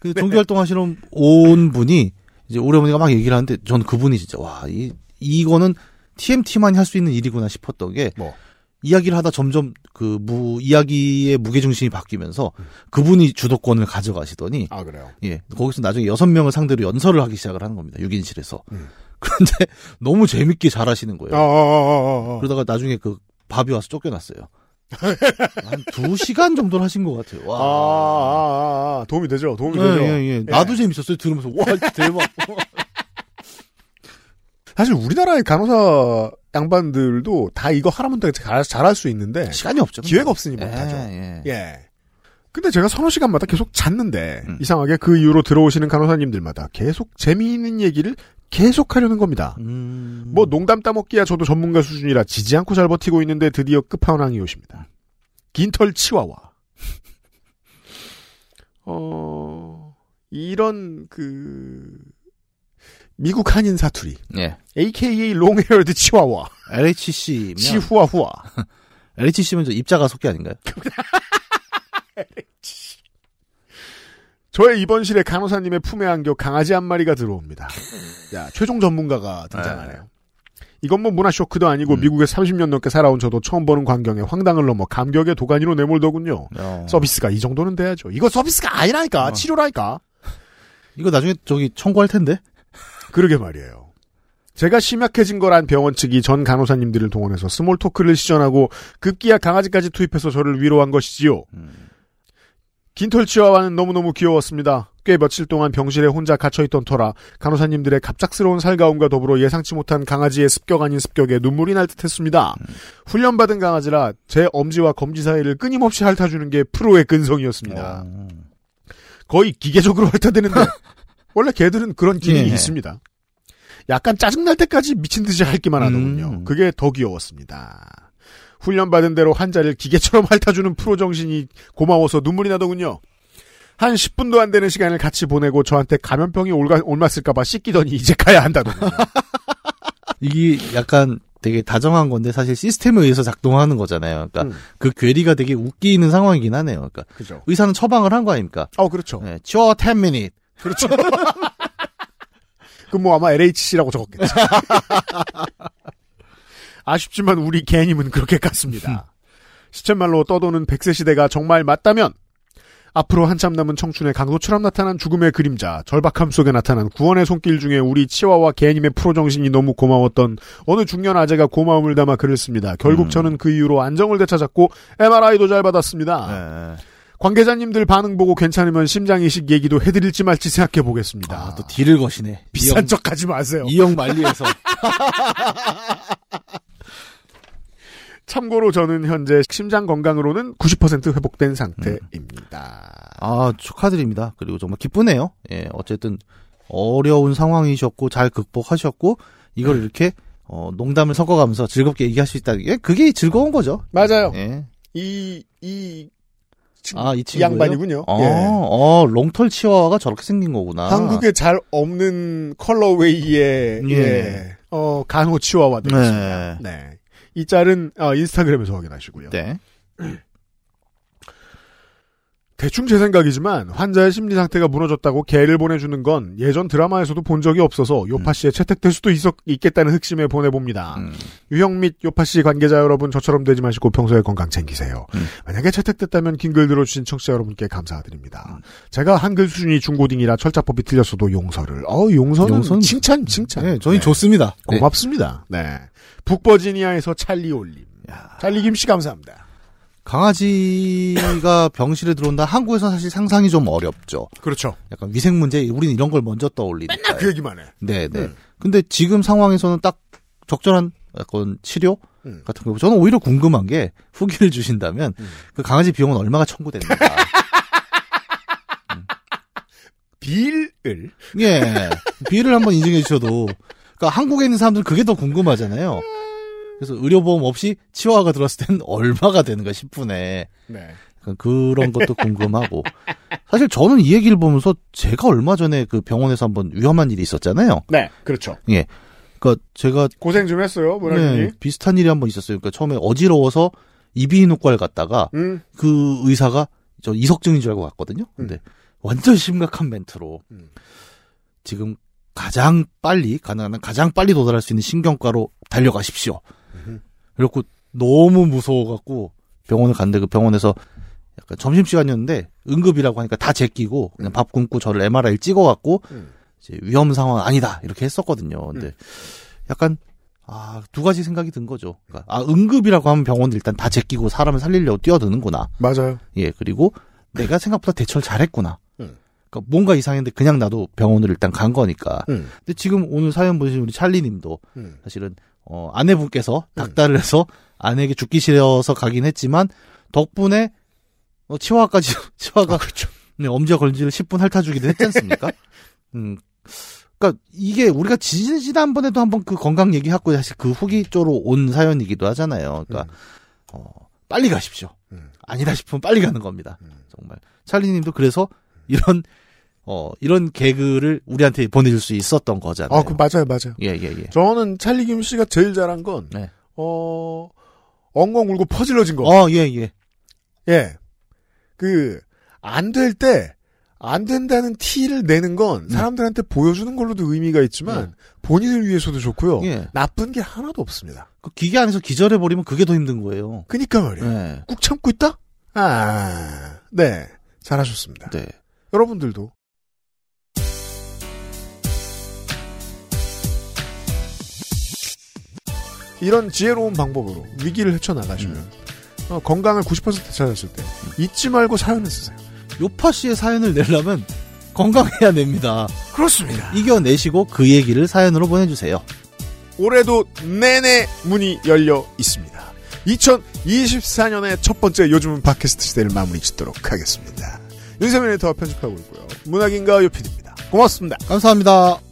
그 종교 활동 하시는 온 분이 이제 우리 어머니가 막 얘기를 하는데 저는 그분이 진짜 와, 이 이거는 TMT만이 할 수 있는 일이구나 싶었던 게 뭐. 이야기를 하다 점점 그 무 이야기의 무게 중심이 바뀌면서 그분이 주도권을 가져가시더니 아, 그래요. 예 거기서 나중에 여섯 명을 상대로 연설을 하기 시작을 하는 겁니다 6인실에서 음. 그런데 너무 재밌게 잘 하시는 거예요 어, 어, 어, 어. 그러다가 나중에 그 밥이 와서 쫓겨났어요 한 두 시간 정도를 하신 것 같아요 아, 와 아, 아, 도움이 되죠. 도움이 예, 되죠. 예, 예. 나도 재밌었어요 들으면서 와 대박 사실 우리나라의 간호사 양반들도 다 이거 하라면 되게 잘, 잘할 수 있는데 시간이 없죠 기회가 없으니 예, 못하죠. 예. 예. 근데 제가 서너 시간마다 계속 잤는데 음. 이상하게 그 이후로 들어오시는 간호사님들마다 계속 재미있는 얘기를 계속 하려는 겁니다. 음. 뭐 농담 따먹기야 저도 전문가 수준이라 지지 않고 잘 버티고 있는데 드디어 끝판왕이 오십니다. 긴털 치와와. 어 이런 그 미국 한인 사투리 예. AKA long-haired Chihuahua LHC면 치후아후아 LHC면 저 입자 가속기 아닌가요? 저의 입원실에 간호사님의 품에 안겨 강아지 한 마리가 들어옵니다. 야, 최종 전문가가 등장하네요. 이건 뭐 문화 쇼크도 아니고 음. 미국에 30년 넘게 살아온 저도 처음 보는 광경에 황당을 넘어 감격의 도가니로 내몰더군요. 어. 서비스가 이 정도는 돼야죠. 이거 서비스가 아니라니까. 어. 치료라니까. 이거 나중에 저기 청구할 텐데. 그러게 말이에요. 제가 심약해진 거란 병원 측이 전 간호사님들을 동원해서 small talk를 시전하고 급기야 강아지까지 투입해서 저를 위로한 것이지요. 긴털 치와와는 너무너무 귀여웠습니다. 꽤 며칠 동안 병실에 혼자 갇혀있던 터라 간호사님들의 갑작스러운 살가움과 더불어 예상치 못한 강아지의 습격 아닌 습격에 눈물이 날 듯했습니다. 훈련받은 강아지라 제 엄지와 검지 사이를 끊임없이 핥아주는 게 프로의 근성이었습니다. 어. 거의 기계적으로 핥아대는데 원래 개들은 그런 기능이 예. 있습니다. 약간 짜증날 때까지 미친 듯이 핥기만 하더군요. 음. 그게 더 귀여웠습니다. 훈련받은 대로 환자를 기계처럼 핥아주는 프로 정신이 고마워서 눈물이 나더군요. 한 10분도 안 되는 시간을 같이 보내고 저한테 감염병이 올가, 옮았을까봐 씻기더니 이제 가야 한다더군요. 이게 약간 되게 다정한 건데 사실 시스템에 의해서 작동하는 거잖아요. 그러니까 음. 그 괴리가 되게 웃기는 상황이긴 하네요. 그러니까 그죠. 의사는 처방을 한 거 아닙니까? 어, 그렇죠. 네, 치워 10 minute. 그렇죠. 그뭐 아마 LHC라고 적었겠죠. 아쉽지만 우리 개님은 그렇게 갔습니다. 시쳇말로 떠도는 백세 시대가 정말 맞다면 앞으로 한참 남은 청춘의 강도처럼 나타난 죽음의 그림자, 절박함 속에 나타난 구원의 손길 중에 우리 치와와 개님의 프로 정신이 너무 고마웠던 어느 중년 아재가 고마움을 담아 글을 씁니다. 결국 음. 저는 그 이후로 안정을 되찾았고 MRI도 잘 받았습니다. 네. 관계자님들 반응 보고 괜찮으면 심장 이식 얘기도 해드릴지 말지 생각해 보겠습니다. 아, 또 딜을 거시네. 비싼 척 하지 마세요. 이영 만리에서. 참고로 저는 현재 심장 건강으로는 90% 회복된 상태입니다. 아, 축하드립니다. 그리고 정말 기쁘네요. 예, 어쨌든 어려운 상황이셨고 잘 극복하셨고 이걸 이렇게 어, 농담을 섞어가면서 즐겁게 얘기할 수 있다는 게 그게 즐거운 거죠. 맞아요. 예. 이, 이, 친- 아, 이? 양반이군요. 어, 예. 어, 롱털 치와와가 저렇게 생긴 거구나. 한국에 잘 없는 컬러웨이의 예. 예. 어, 간호 치와와 되겠습니다. 네. 네. 이 짤은 어, 인스타그램에서 확인하시고요. 네. 대충 제 생각이지만 환자의 심리 상태가 무너졌다고 개를 보내주는 건 예전 드라마에서도 본 적이 없어서 요파 씨에 채택될 수도 있, 있겠다는 흑심에 보내봅니다. 음. 유형 및 요파 씨 관계자 여러분 저처럼 되지 마시고 평소에 건강 챙기세요. 음. 만약에 채택됐다면 긴 글 들어주신 청취자 여러분께 감사드립니다. 제가 한글 수준이 중고딩이라 철자법이 틀렸어도 용서를. 어 용서는, 용서는 칭찬 칭찬. 네, 저희 네. 좋습니다. 네. 고맙습니다. 네. 북버지니아에서 찰리 올림. 찰리 김 씨 감사합니다. 강아지가 병실에 들어온다. 한국에서는 사실 상상이 좀 어렵죠. 그렇죠. 약간 위생 문제, 우리는 이런 걸 먼저 떠올리니까. 맨날 그 얘기만 해. 네, 네. 음. 근데 지금 상황에서는 딱 적절한 약간 치료 음. 같은 거. 저는 오히려 궁금한 게 후기를 주신다면 음. 그 강아지 비용은 얼마가 청구됩니까? 빌을 예. 비를 한번 인증해 주셔도. 그러니까 한국에 있는 사람들은 그게 더 궁금하잖아요. 그래서 의료보험 없이 치와가 들었을 때는 얼마가 되는가 10분에. 네. 그런 것도 궁금하고. 사실 저는 이 얘기를 보면서 제가 얼마 전에 그 병원에서 한번 위험한 일이 있었잖아요. 네, 그렇죠. 예. 그러니까 제가 고생 좀 했어요, 문학인이. 네, 비슷한 일이 한번 있었어요. 그러니까 처음에 어지러워서 이비인후과를 갔다가 음, 그 의사가 저 이석증인 줄 알고 갔거든요. 근데 완전 심각한 멘트로 음. 지금 가장 빨리 가능한 한 가장 빨리 도달할 수 있는 신경과로 달려가십시오. 그래갖고 너무 무서워갖고 병원을 갔는데 그 병원에서 약간 점심시간이었는데 응급이라고 하니까 다 제끼고 그냥 밥 굶고 저를 MRI 찍어갖고 음. 이제 위험 상황 아니다 이렇게 했었거든요. 근데 약간 아 두 가지 생각이 든 거죠. 그러니까 아 응급이라고 하면 병원은 일단 다 제끼고 사람을 살리려고 뛰어드는구나. 맞아요. 예 그리고 내가 생각보다 대처를 잘했구나. 음. 그러니까 뭔가 이상했는데 그냥 나도 병원을 일단 간 거니까. 음, 근데 지금 오늘 사연 보신 우리 찰리 님도 음. 사실은 어, 아내분께서 닥달을 해서 아내에게 죽기 싫어서 가긴 했지만 덕분에 어, 치와까지 치와가 그렇죠. 네, 엄지와 걸지를 10분 핥아주기도 했지 않습니까? 음. 그니까 이게 우리가 지- 지난번에도 한번 그 건강 얘기하고 사실 그 후기 쪽으로 온 사연이기도 하잖아요. 그러니까 어, 빨리 가십시오. 음. 아니다 싶으면 빨리 가는 겁니다. 정말 찰리님도 그래서 이런 어 이런 개그를 우리한테 보내줄 수 있었던 거잖아요. 아, 그 맞아요, 맞아요. 예, 예, 예. 저는 찰리 김 씨가 제일 잘한 건, 네. 어, 엉엉 울고 퍼질러진 거. 어, 예, 예. 예. 그, 안 될 때, 안 된다는 티를 내는 건 사람들한테 보여주는 걸로도 의미가 있지만, 본인을 위해서도 좋고요. 예. 나쁜 게 하나도 없습니다. 그 기계 안에서 기절해 버리면 그게 더 힘든 거예요. 그니까 말이에요. 네. 꾹 참고 있다? 아, 네. 잘하셨습니다. 네. 여러분들도. 이런 지혜로운 방법으로 위기를 헤쳐나가시면 음. 어, 건강을 90% 찾았을 때 잊지 말고 사연을 쓰세요. 요파 씨의 사연을 내려면 건강해야 됩니다. 그렇습니다. 이겨내시고 그 얘기를 사연으로 보내주세요. 올해도 내내 문이 열려 있습니다. 2024년의 첫 번째 요즘은 팟캐스트 시대를 마무리 짓도록 하겠습니다. 윤세민 에디터가 편집하고 있고요. 문학인가 요피디입니다. 고맙습니다. 감사합니다.